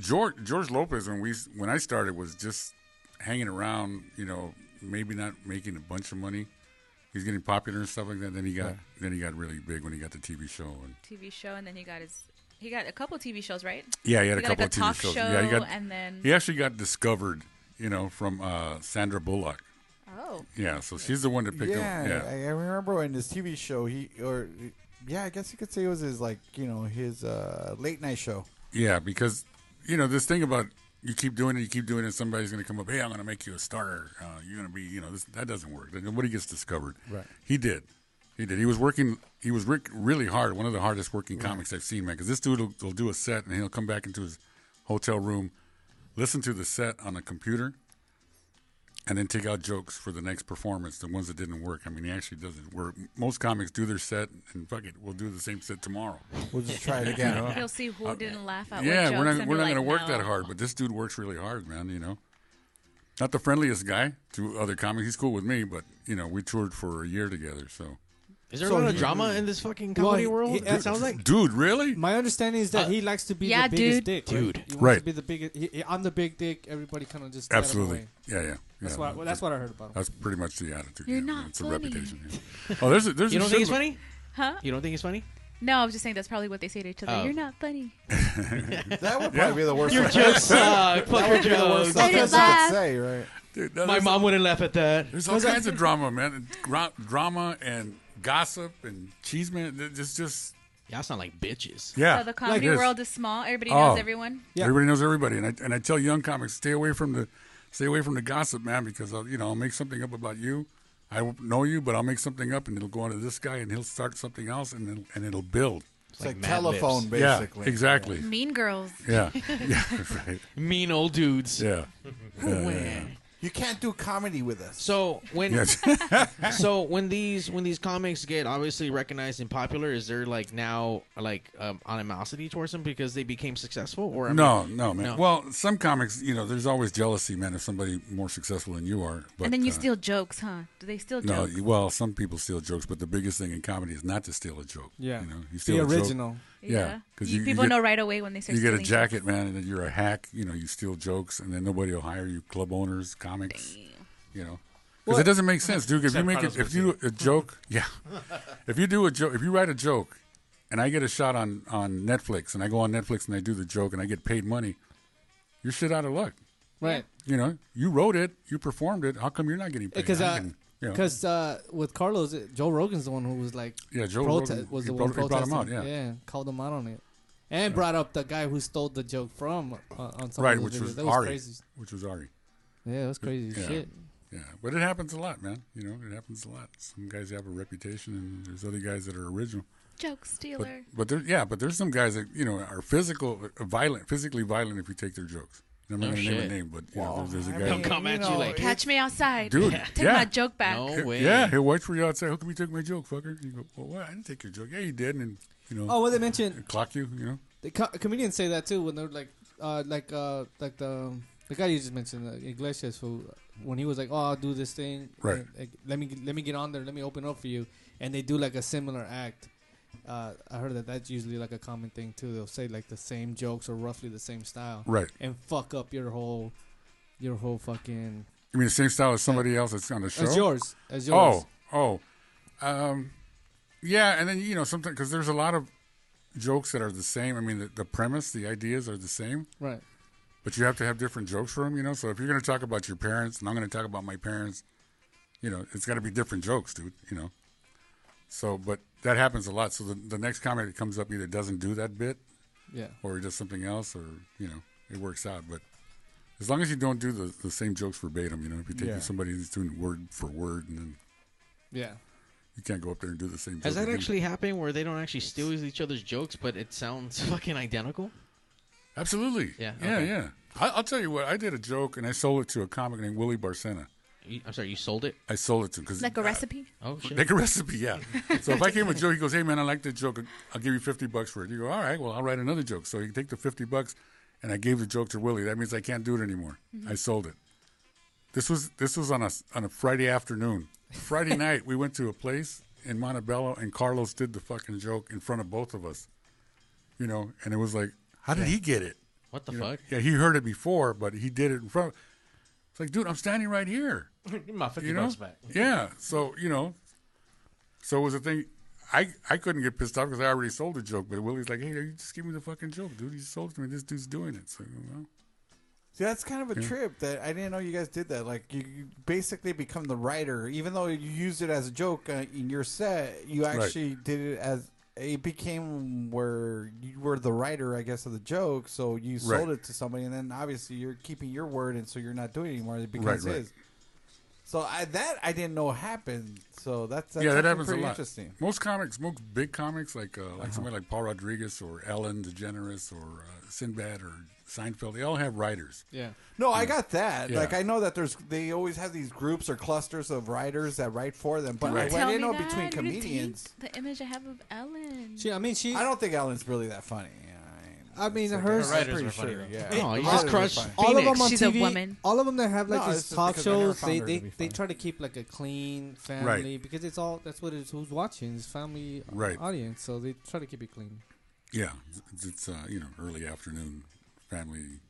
George George Lopez when we when I started was just hanging around. You know, maybe not making a bunch of money. He's getting popular and stuff like that. Then he got then he got really big when he got the TV show and
TV show, and then he got his He got a couple TV shows, right?
Yeah, he had a
got,
couple
like,
of TV shows.
Show,
yeah, he got.
and then
he actually got discovered, you know, from uh, Sandra Bullock.
oh,
Yeah, so she's the one that picked
yeah,
him. Yeah,
I, I remember in his TV show, he or yeah, I guess you could say it was his like you know his uh, late night show.
yeah, because you know this thing about you keep doing it, you keep doing it. Somebody's going to come up. Hey, I'm going to make you a star. Uh, you're going to be, you know, this, that doesn't work. Nobody gets discovered.
Right.
He did. He did. He was working. He was re- really hard. One of the hardest working comics I've seen, man. Because this dude will, will do a set and he'll come back into his hotel room, listen to the set on a computer, and then take out jokes for the next performance. The ones that didn't work. I mean, he actually doesn't work. most comics do their set and fuck it, we'll do the same set tomorrow.
We'll just try it [LAUGHS] again.
You know?
he'll see who
Uh,
didn't laugh at
yeah,
what
we're
jokes
not
and
we're
be
not
like,
going to work
no.
that hard, but this dude works really hard, man. You know, not the friendliest guy to other comics. He's cool with me, but you know, we toured for a year together. So,
Is there
So
a lot of
he-
drama in this fucking
Well,
comedy
he-
world?
he-
that sounds like.
dude, really?
My understanding is that he likes to be
Yeah,
the biggest
dude.
dick.
Dude.
Right? He wants
Right.
to be the biggest. He, he- I'm the big dick. Everybody kind of just let him
Absolutely,
away.
yeah, yeah.
That's
yeah.
what well, that's what I heard about him.
That's pretty much the attitude.
You're
yeah.
not
It's a
funny.
reputation. yeah. [LAUGHS] Oh, there's a, there's
You
a
don't think he's funny?
Huh?
You don't think he's funny?
No, I was just saying that's probably what they say to each other.
Oh.
You're not funny. [LAUGHS]
That would probably
Yeah.
be the worst.
Your
one.
jokes suck. Uh, Fuck
That
your
would be the worst
jokes.
thing
I didn't
you could
laugh.
say, right?
Dude, no,
My
there's-
mom wouldn't laugh at that.
There's all kinds of drama, man. Gra- drama and gossip and cheeseman. It's just
Y'all sound like bitches.
yeah.
So the comedy
it is.
world is small. Everybody
Oh.
knows everyone.
Yeah.
Everybody knows everybody, and I and I tell young comics stay away from the stay away from the gossip, man, because I'll, you know I'll make something up about you. I know you, but I'll make something up, and it'll go on to this guy, and he'll start something else, and it'll, and it'll build.
It's like,
Mad
telephone,
Libs.
basically.
Yeah, exactly.
Mean girls.
Yeah, [LAUGHS] yeah, [LAUGHS] right.
Mean old dudes.
Yeah. [LAUGHS] Yeah, yeah,
You can't do comedy with us.
So when
Yes. [LAUGHS]
so when these when these comics get obviously recognized and popular, is there like now like um, animosity towards them because they became successful? Or I mean-
no, no, man.
No.
Well, some comics, you know, there's always jealousy, man, if somebody more successful than you are. But
and then you
uh,
steal jokes, huh? Do they steal
No,
jokes?
you- well, some people steal jokes, but the biggest thing in comedy is not to steal a joke.
Yeah.
you know, you
The
steal a joke-
original.
Yeah, because
You-
you,
people
you get,
know right away when they start
You get a jacket,
jokes.
man, and then you're a hack. You know, you steal jokes, and then nobody will hire you. Club owners, comics, you know, because it doesn't make sense, dude. If you
Except
make it, if you a joke, [LAUGHS] yeah, if you do a joke, if you write a joke, and I get a shot on on Netflix, and I go on Netflix and I do the joke, and I get paid money, you're shit out of luck.
Right.
You know, you wrote it, you performed it. How come you're not getting paid?
Because
I'm
uh,
getting- you know.
because uh, with Carlos, Joe Rogan's the one who was like,
Yeah, Joe
prote-
Rogan,
was the one
brought- he brought him out, yeah.
called him out on it, and brought up the guy who stole the joke from uh, on some
right,
of
which
videos.
was
that was
Ari,
crazy.
which was Ari.
Yeah, it was crazy
Yeah.
shit.
Yeah, but it happens a lot, man. You know, it happens a lot. Some guys have a reputation, and there's other guys that are original.
Joke
But,
stealer.
but there, yeah, but there's some guys that you know are physical, uh, violent, physically violent if you take their jokes. I'm not
No
going to name a name, but you know, there's, there's a
I
guy.
They'll come at you like
Catch me outside.
Dude,
Take
yeah.
my joke back.
No
He- [LAUGHS]
way.
Yeah, he'll wait for you outside. How come you took my joke, fucker? You go, well, what? I didn't take your joke. Yeah, you did, and you know,
Oh, well, they mentioned
clock you. You know,
the co- comedians say that too when they're like, uh, like, uh, like the the guy you just mentioned, uh, Iglesias, who when he was like, "Oh, I'll do this thing,
Right.
uh, like, let me let me get on there, let me open up for you," and they do like a similar act. Uh, I heard that that's usually like a common thing too. They'll say like the same jokes or roughly the same style,
Right.
and fuck up your whole, your whole fucking.
I mean, the same style as somebody else that's on the show.
As yours, as yours.
Oh, oh, um, yeah, and then you know sometimes because there's a lot of jokes that are the same. I mean, the, the premise, the ideas are the same,
Right.
but you have to have different jokes for them. You know, so if you're going to talk about your parents, and I'm going to talk about my parents, you know, it's got to be different jokes, dude. You know, so but that happens a lot. So the the next comic that comes up either doesn't do that bit,
Yeah.
or he does something else, or you know, it works out. But as long as you don't do the, the same jokes verbatim, you know, if you take
Yeah.
somebody who's doing word for word, and then
Yeah.
you can't go up there and do the same.
Has
joke
that
again.
actually happened where they don't actually steal each other's jokes, but it sounds [LAUGHS] fucking identical?
Absolutely.
Yeah,
Yeah.
okay.
Yeah. I, I'll tell you what. I did a joke and I sold it to a comic named Willie Barcena.
You, I'm sorry, you sold it?
I sold it to him because
Like a uh, recipe?
Oh shit!
Like a recipe, yeah. [LAUGHS] so if I came with a joke, he goes, "Hey man, I like the joke. I'll give you fifty bucks for it." You go, "All right, well I'll write another joke." So you take the fifty bucks, and I gave the joke to Willie. That means I can't do it anymore. Mm-hmm. I sold it. This was this was on a on a Friday afternoon. Friday [LAUGHS] night, we went to a place in Montebello, and Carlos did the fucking joke in front of both of us. You know, and it was like, how did he get it?
What the
You know,
fuck?
Yeah, he heard it before, but he did it in front. It's like, dude, I'm standing right here. [LAUGHS]
Give my 50
You know?
bucks back.
Yeah. So you know, so it was a thing. I I couldn't get pissed off because I already sold the joke. But Willie's like, hey, you just give me the fucking joke, dude. You sold it to me. This dude's doing it. So, well,
See, that's kind of a
Yeah.
trip that I didn't know you guys did that. Like, you, you basically become the writer, even though you used it as a joke uh, in your set. You
Right.
actually did it as it became where you were the writer, I guess, of the joke. So you sold
Right.
it to somebody, and then obviously you're keeping your word, and so you're not doing it anymore. It
Right,
becomes
right.
his. So I, that I didn't know happened. So that's, that's
yeah, that
actually
happens a
pretty
lot.
interesting.
Most comics, most big comics, like uh, like
Uh-huh.
somebody like Paul Rodriguez or Ellen DeGeneres or uh, Sinbad or Seinfeld, they all have writers.
Yeah.
No, I got that.
Yeah.
Like I know that there's they always have these groups or clusters of writers that write for them, but
Right.
I, I didn't know
that.
between comedians.
The image I have of Ellen.
She, I mean, she.
I don't think Ellen's really that funny.
I mean,
It's like-
hers.
her writers are funny, though. Yeah.
Oh, you just
writers are
crushed
funny.
all of them on
She's a
TV.
woman.
All of them that have like
No,
these talk
because I never
shows, they they, they try to keep like a clean family
Right.
because it's all that's what it's who's watching is family
Right.
audience, so they try to keep it clean.
Yeah, it's, it's uh, you know early afternoon family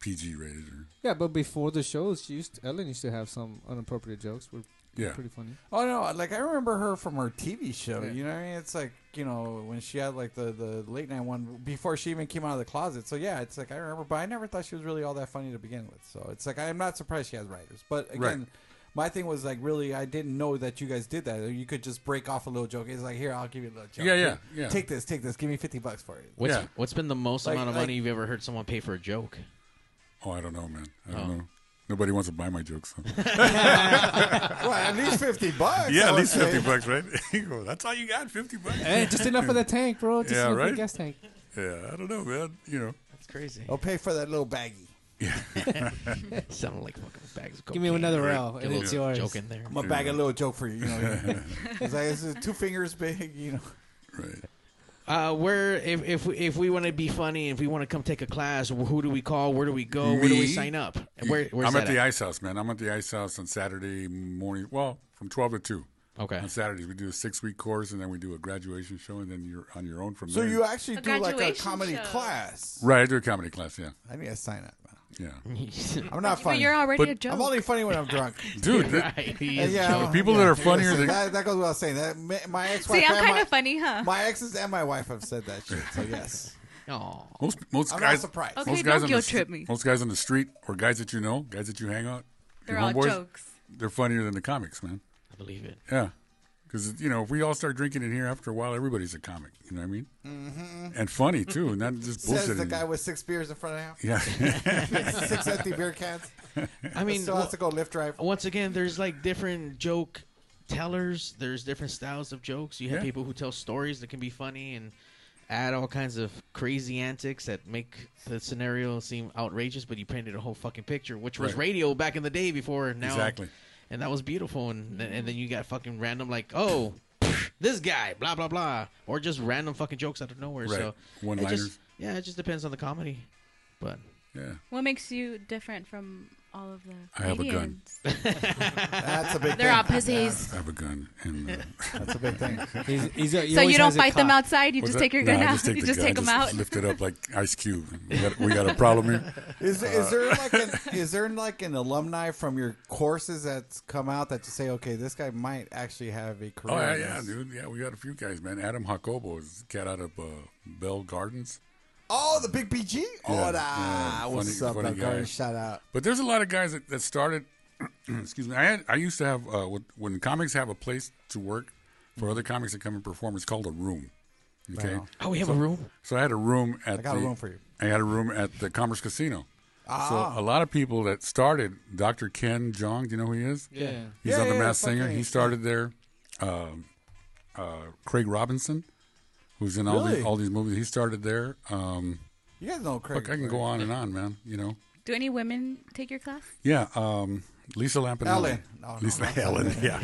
PG rated. Or,
Yeah, but before the shows, she used Ellen used to have some inappropriate jokes. Were
Yeah.
pretty funny.
Oh no! Like I remember her from her TV show.
Yeah.
You know, what I mean, it's like you know when she had like the the late night one before she even came out of the closet. So yeah, it's like I remember, but I never thought she was really all that funny to begin with. So it's like I'm not surprised she has writers. But again,
Right.
my thing was like really I didn't know that you guys did that. You could just break off a little joke. It's like here, I'll give you a little joke.
Yeah, yeah, yeah.
Take this, take this. Give me fifty bucks for it.
What's
Yeah.
what's been the most
Like-
amount of
like-
money you've ever heard someone pay for a joke?
oh, I don't know, man. I don't
Oh.
know. Nobody wants to buy my jokes. So. [LAUGHS]
well, at least fifty bucks.
yeah, at
would
least
say.
fifty bucks, right? [LAUGHS] You go, That's all you got, fifty bucks.
Hey, just enough for the tank, bro. Just
Yeah,
enough for
right?
the gas tank.
Yeah, I don't know, man. You know.
That's crazy.
I'll pay for that little baggie.
Yeah, [LAUGHS] sounding like fucking bags. Of coke.
Give me
cocaine.
another
Right.
row, and it's
little
yours.
Joke in there.
I'm gonna bag a little joke for you. You know, it's like it's two fingers big. You know.
Right.
Uh, where if if we, if we want to be funny, if we want to come take a class, who do we call? Where do we go? Where do we sign up? Where where's
I'm
that
at the Ice House, man. I'm at the Ice House on Saturday morning. Well, from 12 to 2.
Okay.
On Saturdays, we do a six week course, and then we do a graduation show, and then you're on your own from
So
there.
you actually
A
do like a comedy
show.
class.
right? I do a comedy class, yeah,
I need to sign up.
Yeah. [LAUGHS]
I'm not funny.
But you're already
But-
a joke.
I'm only funny when I'm drunk. [LAUGHS]
Dude, that-
right. He
And
is
yeah,
joking.
People
yeah,
that are funnier
listen,
than-
that, that goes without saying. That my- my ex-wife,
See, I'm
and
kind
my,
of funny, huh?
my exes and my wife have said that shit. So yes, [LAUGHS]
Aw.
Most most
I'm not
guys,
surprised.
Okay,
most
don't
guys on
guilt
the,
trip me.
Most guys on the street or guys that you know, guys that you hang out,
They're
your
all
homeboys,
jokes.
They're funnier than the comics, man.
I believe it.
Yeah, because you know if we all start drinking in here, after a while, everybody's a comic. You know what I mean? Mm-hmm. And funny too, not just
says the guy with six beers in front of him.
yeah. [LAUGHS]
six empty beer cans.
I mean,
still has to go lift drive.
once again, there's like different joke tellers. There's different styles of jokes. You have
Yeah.
people who tell stories that can be funny and add all kinds of crazy antics that make the scenario seem outrageous, but you painted a whole fucking picture, which was
Right.
radio back in the day before now.
Exactly.
And that was beautiful. And and then mm-hmm. you got fucking random like, oh, this guy, blah blah blah, or just random fucking jokes out of nowhere.
Right.
So
One-liners.
Yeah, it just depends on the comedy, but.
yeah.
What makes you different from all of the
I have a gun. [LAUGHS]
That's a big.
They're
thing.
all pussies.
I have a gun, and [LAUGHS] uh,
That's a big thing.
He's, he's a, he
So you don't fight them outside. You
What's
just
that?
take your
No,
gun
I
out.
just take
you [LAUGHS]
the
just
gun,
take them
just
out.
Lift it up like Ice Cube. We got, we got a problem here.
Is, is there like an is there like an alumni from your courses that's come out that you say, okay, this guy might actually have a career?
Oh yeah,
in
yeah,
this?
dude. Yeah, we got a few guys, man. Adam Jacobo is a cat out of uh, Bell Gardens.
Oh, the big BG. Oh,
Yeah,
nah.
yeah,
What's up,
funny
guy?
guy.
Shout out.
But there's a lot of guys that, that started. [CLEARS THROAT] excuse me. I had I used to have uh, when- when comics have a place to work for other comics to come and perform. It's called a room. Okay.
Right.
Oh, we have
So-
a room.
So I had a room at.
I got a
the-
room for you.
I had a room at the Commerce Casino.
Ah.
So a lot of people that started, Dr. Ken Jeong, do you know who he is?
Yeah.
He's
Yeah,
on the
yeah,
Masked Singer.
fucking-
He started there. Um, uh, Craig Robinson, who's in all
Really?
these all these movies, he started there. Um,
You guys know Craig.
look, I can go on and on, man. You know,
Do any women take your class?
yeah. Um, Lisa Lampanelli.
Ellen. No, no,
Lisa
not [LAUGHS]
Ellen. Yeah.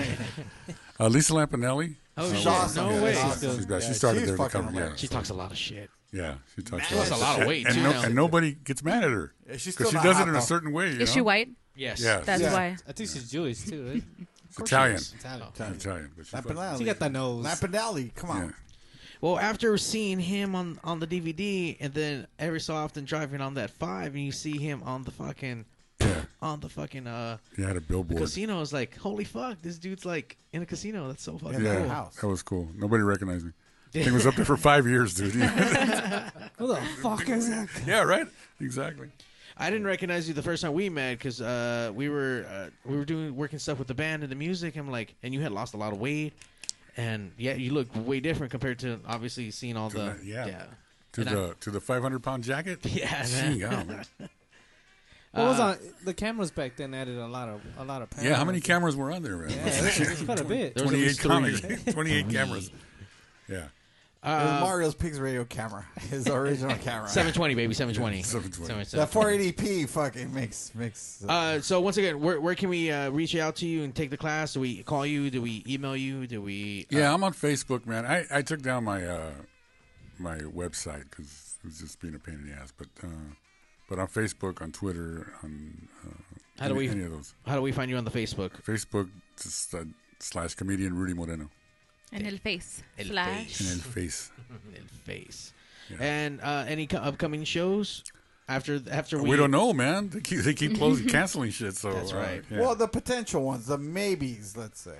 uh, Lisa Lampanelli.
Oh,
Uh,
shit.
awesome.
No
Yeah,
way.
she's
She's,
good.
got- she started
she's
there to
fucking
cover. Yeah,
hilarious.
She talks a lot of shit.
yeah, she talks
She lost a lot of weight,
and,
too,
no- and nobody gets mad at her because she does it in a certain way. You
Is
know?
she white?
Yes.
Yeah.
That's
Yeah.
why.
I think she's Jewish too, right?
It's Italian.
Italian.
Italian, but she's.
She got the nose.
Lampanelli. Come on.
Yeah.
Well, after seeing him on on the DVD, and then every so often driving on that five, and you see him on the fucking
Yeah.
on the fucking uh
Yeah, I had a billboard.
casino. I was like, holy fuck, this dude's like in a casino. That's so fucking
yeah,
cool.
that was cool. Nobody recognized me. [LAUGHS] Thing was up there for five years, dude. [LAUGHS]
Who the fuck is that? [LAUGHS]
Yeah, right. Exactly.
I didn't recognize you the first time we met because uh, we were uh, we were doing working stuff with the band and the music. I'm like, and you had lost a lot of weight, and yeah, you look way different compared to obviously seeing all
To
the
the- yeah.
yeah.
To
And I-
the to the 500 pound jacket. [LAUGHS]
Yeah,
Gee,
man.
God, man. [LAUGHS]
What was
Uh,
on the cameras back then? Added a lot of a lot of.
Yeah, how many cameras were on there? Man?
Yeah, it's quite a bit.
There was at
28
least
comics, [LAUGHS] 28 cameras. Yeah.
It was
Uh,
Mario's Pigs radio camera, his original [LAUGHS] camera.
720 baby, 720. [LAUGHS]
720.
That 480p fucking makes makes.
Uh, so once again, where, where can we uh, reach out to you and take the class? Do we call you? Do we email you? Do we? uh,
Yeah, I'm on Facebook, man. I, I took down my uh, my website because it was just being a pain in the ass. But uh, but on Facebook, on Twitter, on uh,
How do
any,
we?
any of those?
How do we find you on the Facebook?
Facebook just, uh, slash comedian Rudy Moreno.
En el face.
El
Slash.
In el face. [LAUGHS]
El face.
Yeah.
And uh, any co- upcoming shows after after we?
We don't know, man. They keep they keep closing, [LAUGHS] canceling shit. So
That's
uh,
right.
yeah.
Well, the potential ones, the maybes, let's say.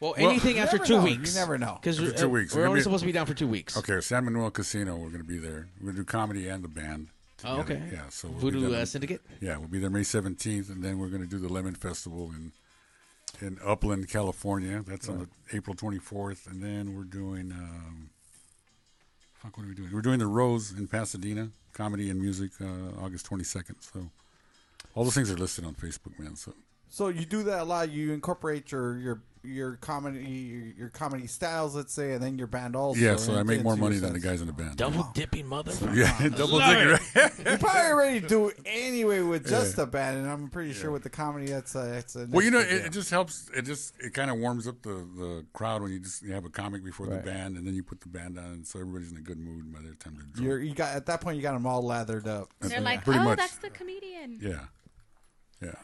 Well,
Well,
anything
you
after two
know.
weeks.
You never know.
Because
After two weeks.
we're
We're
only
be-
supposed to be down for two weeks.
Okay, San Manuel Casino. We're going to be there. We're going to do comedy and the band.
Oh, okay.
Yeah. So we'll
Voodoo, uh, Syndicate?
Yeah, we'll be there May 17th, and then we're going to do the Lemon Festival in in Upland, California. That's on the April 24th, and then we're doing. Um, fuck, what are we doing? We're doing the Rose in Pasadena, comedy and music, uh, August 22nd. So all those things are listed on Facebook, man. So
So you do that a lot. You incorporate your your your comedy your, your comedy styles, let's say, and then your band also.
yeah, so I make more money than the guys in the band.
Double dipping motherfucker. [LAUGHS]
Yeah, double
Love
dipping.
it.
Right?
You probably already do it anyway with just
Yeah.
a band, and I'm pretty sure with the comedy, that's a, that's a
Well, you know, it, it just helps. It just it kind of warms up the, the crowd when you just you have a comic before
Right.
the band, and then you put the band on, and so everybody's in a good mood by the time they're
deal. You're, you got at that point, you got them all lathered up.
They're like,
Pretty
oh,
much.
that's the comedian.
Yeah, yeah.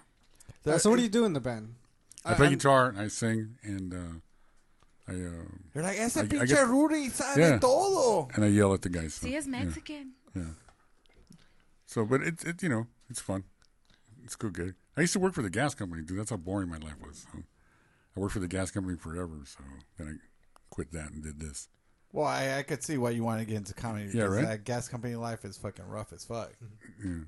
Uh, so what do you do in the band?
I play
I'm-
guitar, and I sing, and uh, I. Uh,
You're like, ese
I- I
pinche
get-
Rudy sabe
Yeah.
todo.
and I yell at the guys. so,
See, is Mexican.
Yeah. So, but it's it, you know, it's fun. It's a good gig. I used to work for the gas company, dude. That's how boring my life was. So I worked for the gas company forever. So then I quit that and did this.
Well, I, I could see why you want to get into comedy.
Yeah, right?
That gas company life is fucking rough as fuck.
Yeah.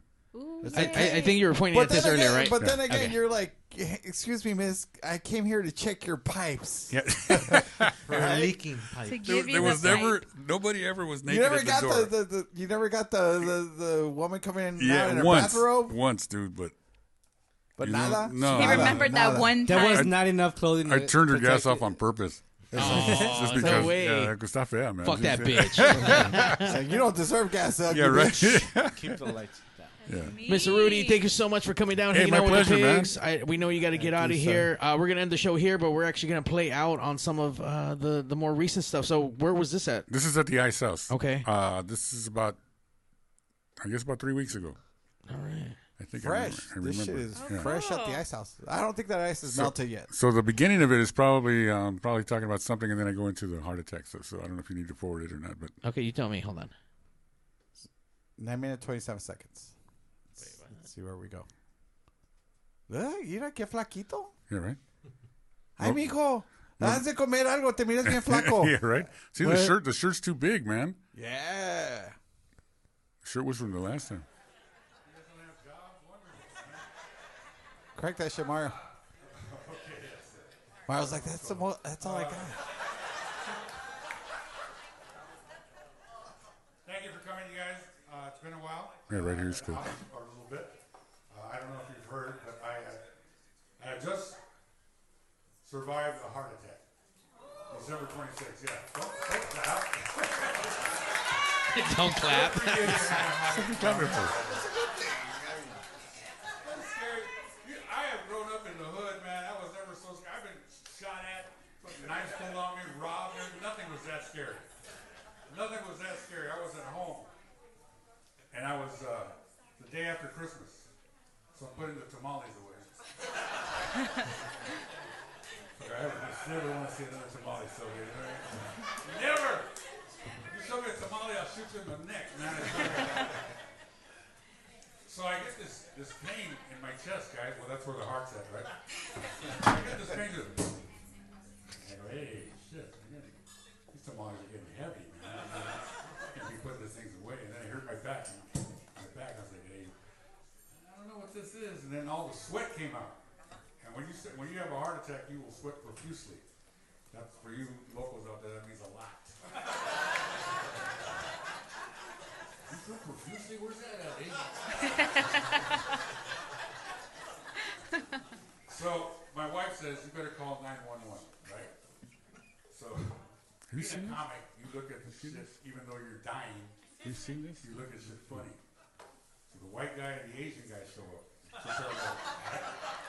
It's
I- I- I think you were pointing
but
at this
then
earlier,
again-
right?
But then again,
Okay.
you're like, excuse me, miss, I came here to check your pipes.
Yeah. [LAUGHS] [LAUGHS]
Right?
leaking pipe.
To
There,
give
there
you
was
the
never
pipe.
nobody ever was naked
You never
at the
got
door.
the, the, the you never got the, the, the woman coming in
yeah,
in her
once,
bathrobe,
once, dude. But
but
you know,
nada.
no,
He
nada.
remembered that
nada.
one
There
time.
was not enough clothing.
I
to
turned her gas off
it.
on purpose.
Oh,
just
no
because,
way.
yeah, because está fea, man.
Fuck that bitch. [LAUGHS]
So you don't deserve gas. ugly
yeah, right.
bitch.
Keep the lights down.
Yeah.
Mr. Rudy, thank you so much for coming down,
Hey,
hanging
my
with
pleasure,
the
man.
pigs. I, we know you got to get out of
you,
here. Uh, we're gonna end the show here, but we're actually gonna play out on some of uh, the the more recent stuff. So where was this at?
This is at the Ice House.
Okay.
Uh, this is about, I guess, about three weeks ago.
All right.
I think
fresh.
I remember. I
This shit is
Yeah.
fresh at the ice house. I don't think that ice is
So-
melted yet.
So the beginning of it is probably um, probably talking about something, and then I go into the heart attack stuff. So I don't know if you need to forward it or not, but
Okay, you tell me. Hold on.
Nine minutes twenty seven seconds. Let's, let's see where we go. Ah, mira qué flaquito.
yeah, right.
Ay, mijo, haz de comer algo. Te miras bien [LAUGHS] flaco.
yeah, right. See
What?
the shirt. The shirt's too big, man.
Yeah.
The shirt was from the last time.
Crank that shit, Mario. Mario's like, that's the mo- That's all I got.
Thank you for coming, you guys. Uh, it's been a while.
Yeah, right here's cool.
Or a little bit. Uh, I don't know if you've heard, but I, uh, I had just survived a heart attack. December 26th, yeah. Don't, don't clap. [LAUGHS]
Don't clap.
Something coming for.
That's scary. You- I have grown up in the hood, man. I was never so scared. I've been shot at, fucking knives pulled on me, robbed. Nothing was that scary. Nothing was that scary. I was at home. And I was uh, the day after Christmas. So I'm putting the tamales away. [LAUGHS] I just never want to see another tamale so good. Right? never! You show me a tamale, I'll shoot you in the neck, man. So I get this this pain in my chest, guys. Well, that's where the heart's at, right? I get this pain. Just, hey, shit. I These tamales are getting heavy, man. I can't be putting these things away. And then I hurt my back. you know, My back. I was like, hey, I don't know what this is. And then all the sweat came out. And when you say, when you have a heart attack, you will sweat profusely. That's for you locals out there. That means a lot. you sweat profusely? Where's that at? eh? [LAUGHS] so my wife says you better call 911, right? So
you seen
a comic, you look at the shit, even though you're dying.
You seen this?
You look at shit funny. So the white guy and the Asian guy show up. So they're like,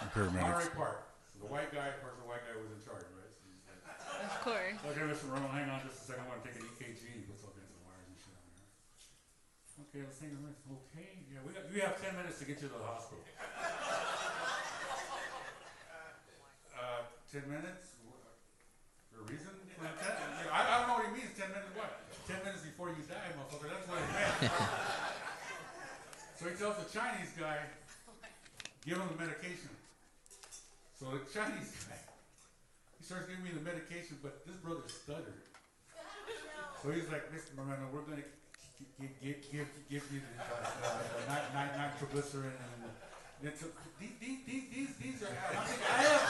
The [LAUGHS] paramedics.
Monterey Park. So the white guy, of course, the white guy was in charge, right? So he's like,
Of course.
Okay, Mr. Ronald, hang on just a second. I want to take an EKG. He puts up into the wires and shit on there. Okay, let's take a minute. Okay, yeah, we got. We have ten minutes to get you to the hospital. Uh, ten minutes. For a reason? For the ten? I, I don't know what he means. Ten minutes. What? Ten minutes before you die, motherfucker. That's what he meant. [LAUGHS] so he tells the Chinese guy, give him the medication. So the Chinese [LAUGHS] guy, he starts giving me the medication, but this brother stuttered. So he's like, Mr. Moreno, we're going to give, give, give, give you the uh, not, not, nitroglycerin and nitro- these, these, these, these, these are, I'm I have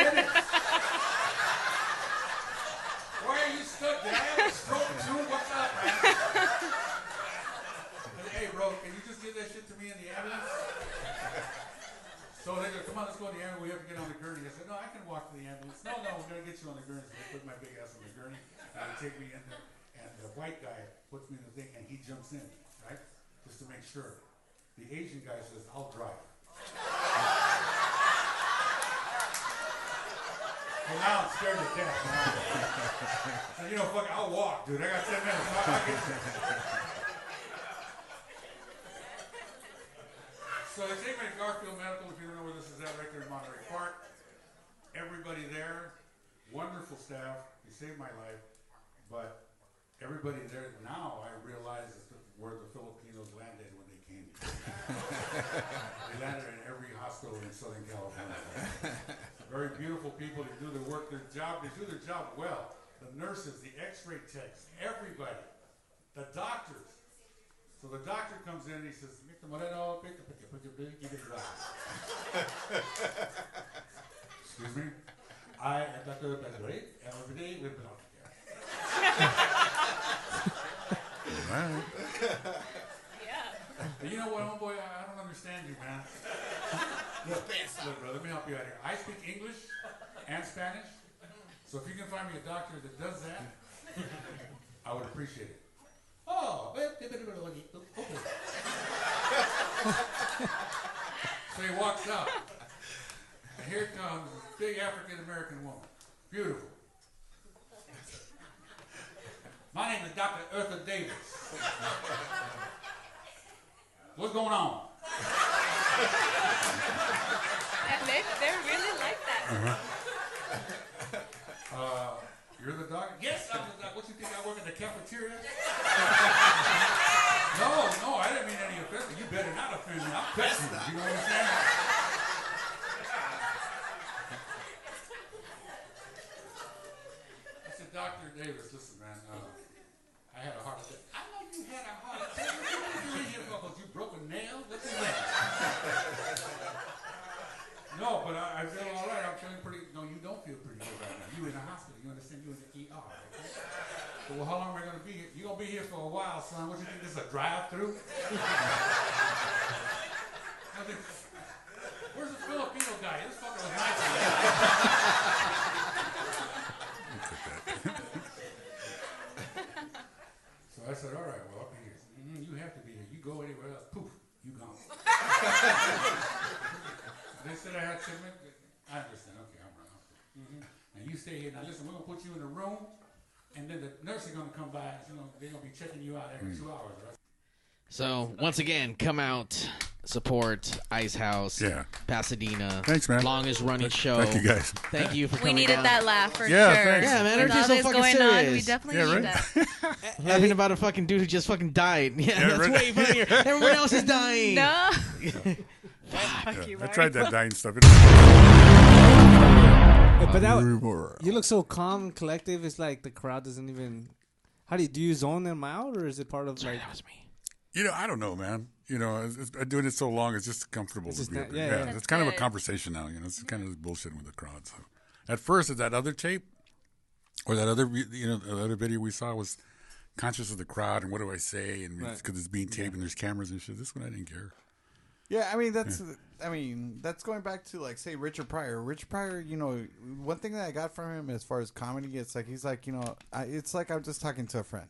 10 minutes. Why are you stuck? Did I have a stroke too? What's up, man? Hey, bro, can you just give that shit to me in the ambulance? So they go, come on, let's go in the ambulance. We have to get on the gurney. I said, no, I can walk to the ambulance. No, no, we're going to get you on the gurney. So they put my big ass on the gurney. And they take me in there. And the white guy puts me in the thing and he jumps in, right? Just to make sure. The Asian guy says, I'll drive. Well, now I'm scared to death. [LAUGHS] So, you know, fuck, I'll walk, dude. I got 10 minutes. I'll, I'll get you. So they take me to Garfield Medical, if you don't know where this is at, right there in Monterey Park. Everybody there, wonderful staff. You saved my life. But everybody there, now I realize is where the Filipinos landed when they came [LAUGHS] they landed in every hospital in Southern California. Very beautiful people. They do their work, their job. They do their job well. The nurses, the X-ray techs, everybody, the doctors. So the doctor comes in and he says, Mr. Moreno, pick up, pick up, pick up, pick up, give it back." Excuse me? I am Dr. Bedray, and every day been out here.
Alright.
But you know what, homeboy? I, I don't understand you, man. Look, look, bro, let me help you out here. I speak English and Spanish, so if you can find me a doctor that does that, I would appreciate it. Oh, okay. [LAUGHS] so he walks out, and here comes a big African American woman, beautiful. My name is Dr. Eartha Davis. What's going on?
And they, they're really like that.
Uh, you're the doctor? Yes, I'm the doctor. What you think I work in the cafeteria? [LAUGHS] no, no, I didn't mean any offense. You better not offend me. I'm cussing you. You know what I'm saying? I said, Dr. Davis, listen, man. Uh, I had a heart attack. I know you had a heart attack. What you doing here for? 'Cause you broke a nail? What's in that? No, but I, I feel all right. I'm feeling pretty. No, you don't feel pretty good right now. You in the hospital. You understand? You in the ER. Okay? So, well, how long am I going to be here? You're going to be here for a while, son. What you think? This is a drive-through? [LAUGHS] Where's the Filipino guy? This fucker was nice. so I said, all right, well, here. Mm, you have to be here. You go anywhere else, poof, you gone. [LAUGHS] They said I had to. I understand. Okay, I'm right. Mm-hmm. Now you stay here. Now listen, we're gonna put you in a room, and then the nurse is gonna come by. And, you know, they're gonna be checking you out every hmm. two hours. Right?
So once again, come out, support Ice House,
Yeah.
Pasadena.
Thanks, man.
Longest running
Thank-
show.
thank you, guys.
Thank you for coming.
We needed
down.
that laugh for
Yeah,
sure.
thanks.
Yeah, man,
With
everything's so fucking
going
serious.
on, we definitely
Yeah,
need
right?
that. [LAUGHS]
Laughing about a fucking dude who just fucking died. Yeah,
Yeah,
that's
right.
way funnier. [LAUGHS] Everyone else is dying.
No. [LAUGHS]
Fuck Yeah, I tried that dying stuff.
Yeah, but that you look so calm and collective. It's like the crowd doesn't even. How do you do? You zone them out, or is it part of like?
That was me.
You know, I don't know, man. You know, it's, it's, I'm doing it so long, it's just comfortable
It's
to
just
be
not-
up there.
yeah,
Yeah,
yeah.
it's kind of a conversation now. You know, it's kind of bullshitting with the crowd. So, at first, at that other tape, or that other, you know, the other video we saw was conscious of the crowd and what do I say, and
Right.
because it's being taped and there's cameras and shit. This one I didn't care.
Yeah, I mean hmm. that's I mean that's going back to like say Richard Pryor. Richard Pryor, you know, one thing that I got from him as far as comedy, it's like he's like you know, I, it's like I'm just talking to a friend.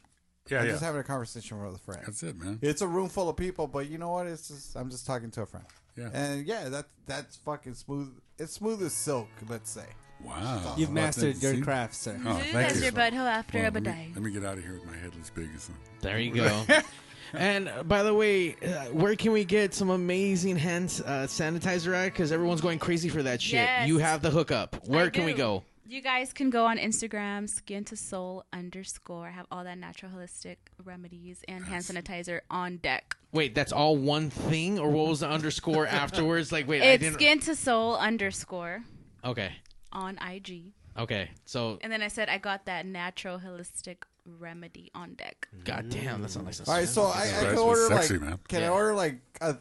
Yeah,
I'm
yeah.
just having a conversation with a friend.
That's it, man.
It's a room full of people, but you know what? It's just I'm just talking to a friend.
Yeah.
and yeah, that that's fucking smooth. It's smooth as silk, let's say.
Wow.
You've mastered your
See?
craft, sir.
Oh,
Smooth
thank
as
you.
your butthole after
Well,
a
let, me, let me get out of here with my headless biggest.
There you go. [LAUGHS] and uh, by the way, uh, where can we get some amazing hand uh, sanitizer at? Because everyone's going crazy for that shit.
Yes.
You have the hookup. Where
I
can we go?
You guys can go on Instagram, skin to soul underscore. I have all that natural holistic remedies and hand sanitizer on deck.
Wait, that's all one thing, or what was the underscore [LAUGHS] afterwards? Like, wait, I
it's
didn't.
skin to soul underscore
Okay,
on IG.
okay. So,
And then I said I got that natural holistic remedy on deck.
god damn, that sounds like some
All right, so I, I
That's
can order
sexy,
like
man.
can I order like a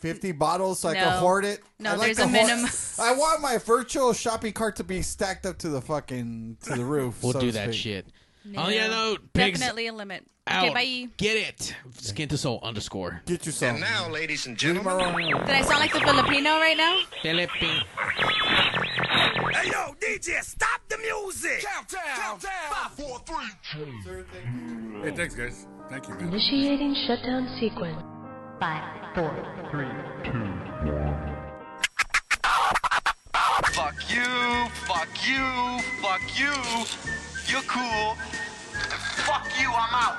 fifty bottles so I can
No.
hoard it?
No,
I like
there's
to
a
hoard-
minimum. [LAUGHS]
I want my virtual shopping cart to be stacked up to the fucking to the roof.
we'll
so
do
to
that
speak.
shit.
No.
Oh, on the other note, pigs
Definitely a limit.
out.
Okay, bye.
Get it. Skin to soul underscore.
Get yourself.
And now, ladies and gentlemen.
Did I sound like the Filipino right now?
Philippine.
Hey, yo, DJ, stop the music. Countdown. Countdown. Five, four, three, two.
Hey, thanks, guys. Thank you, man.
Initiating shutdown sequence. Five, four, three,
Fuck you. Fuck you. Fuck you. You're cool. Fuck you. I'm out.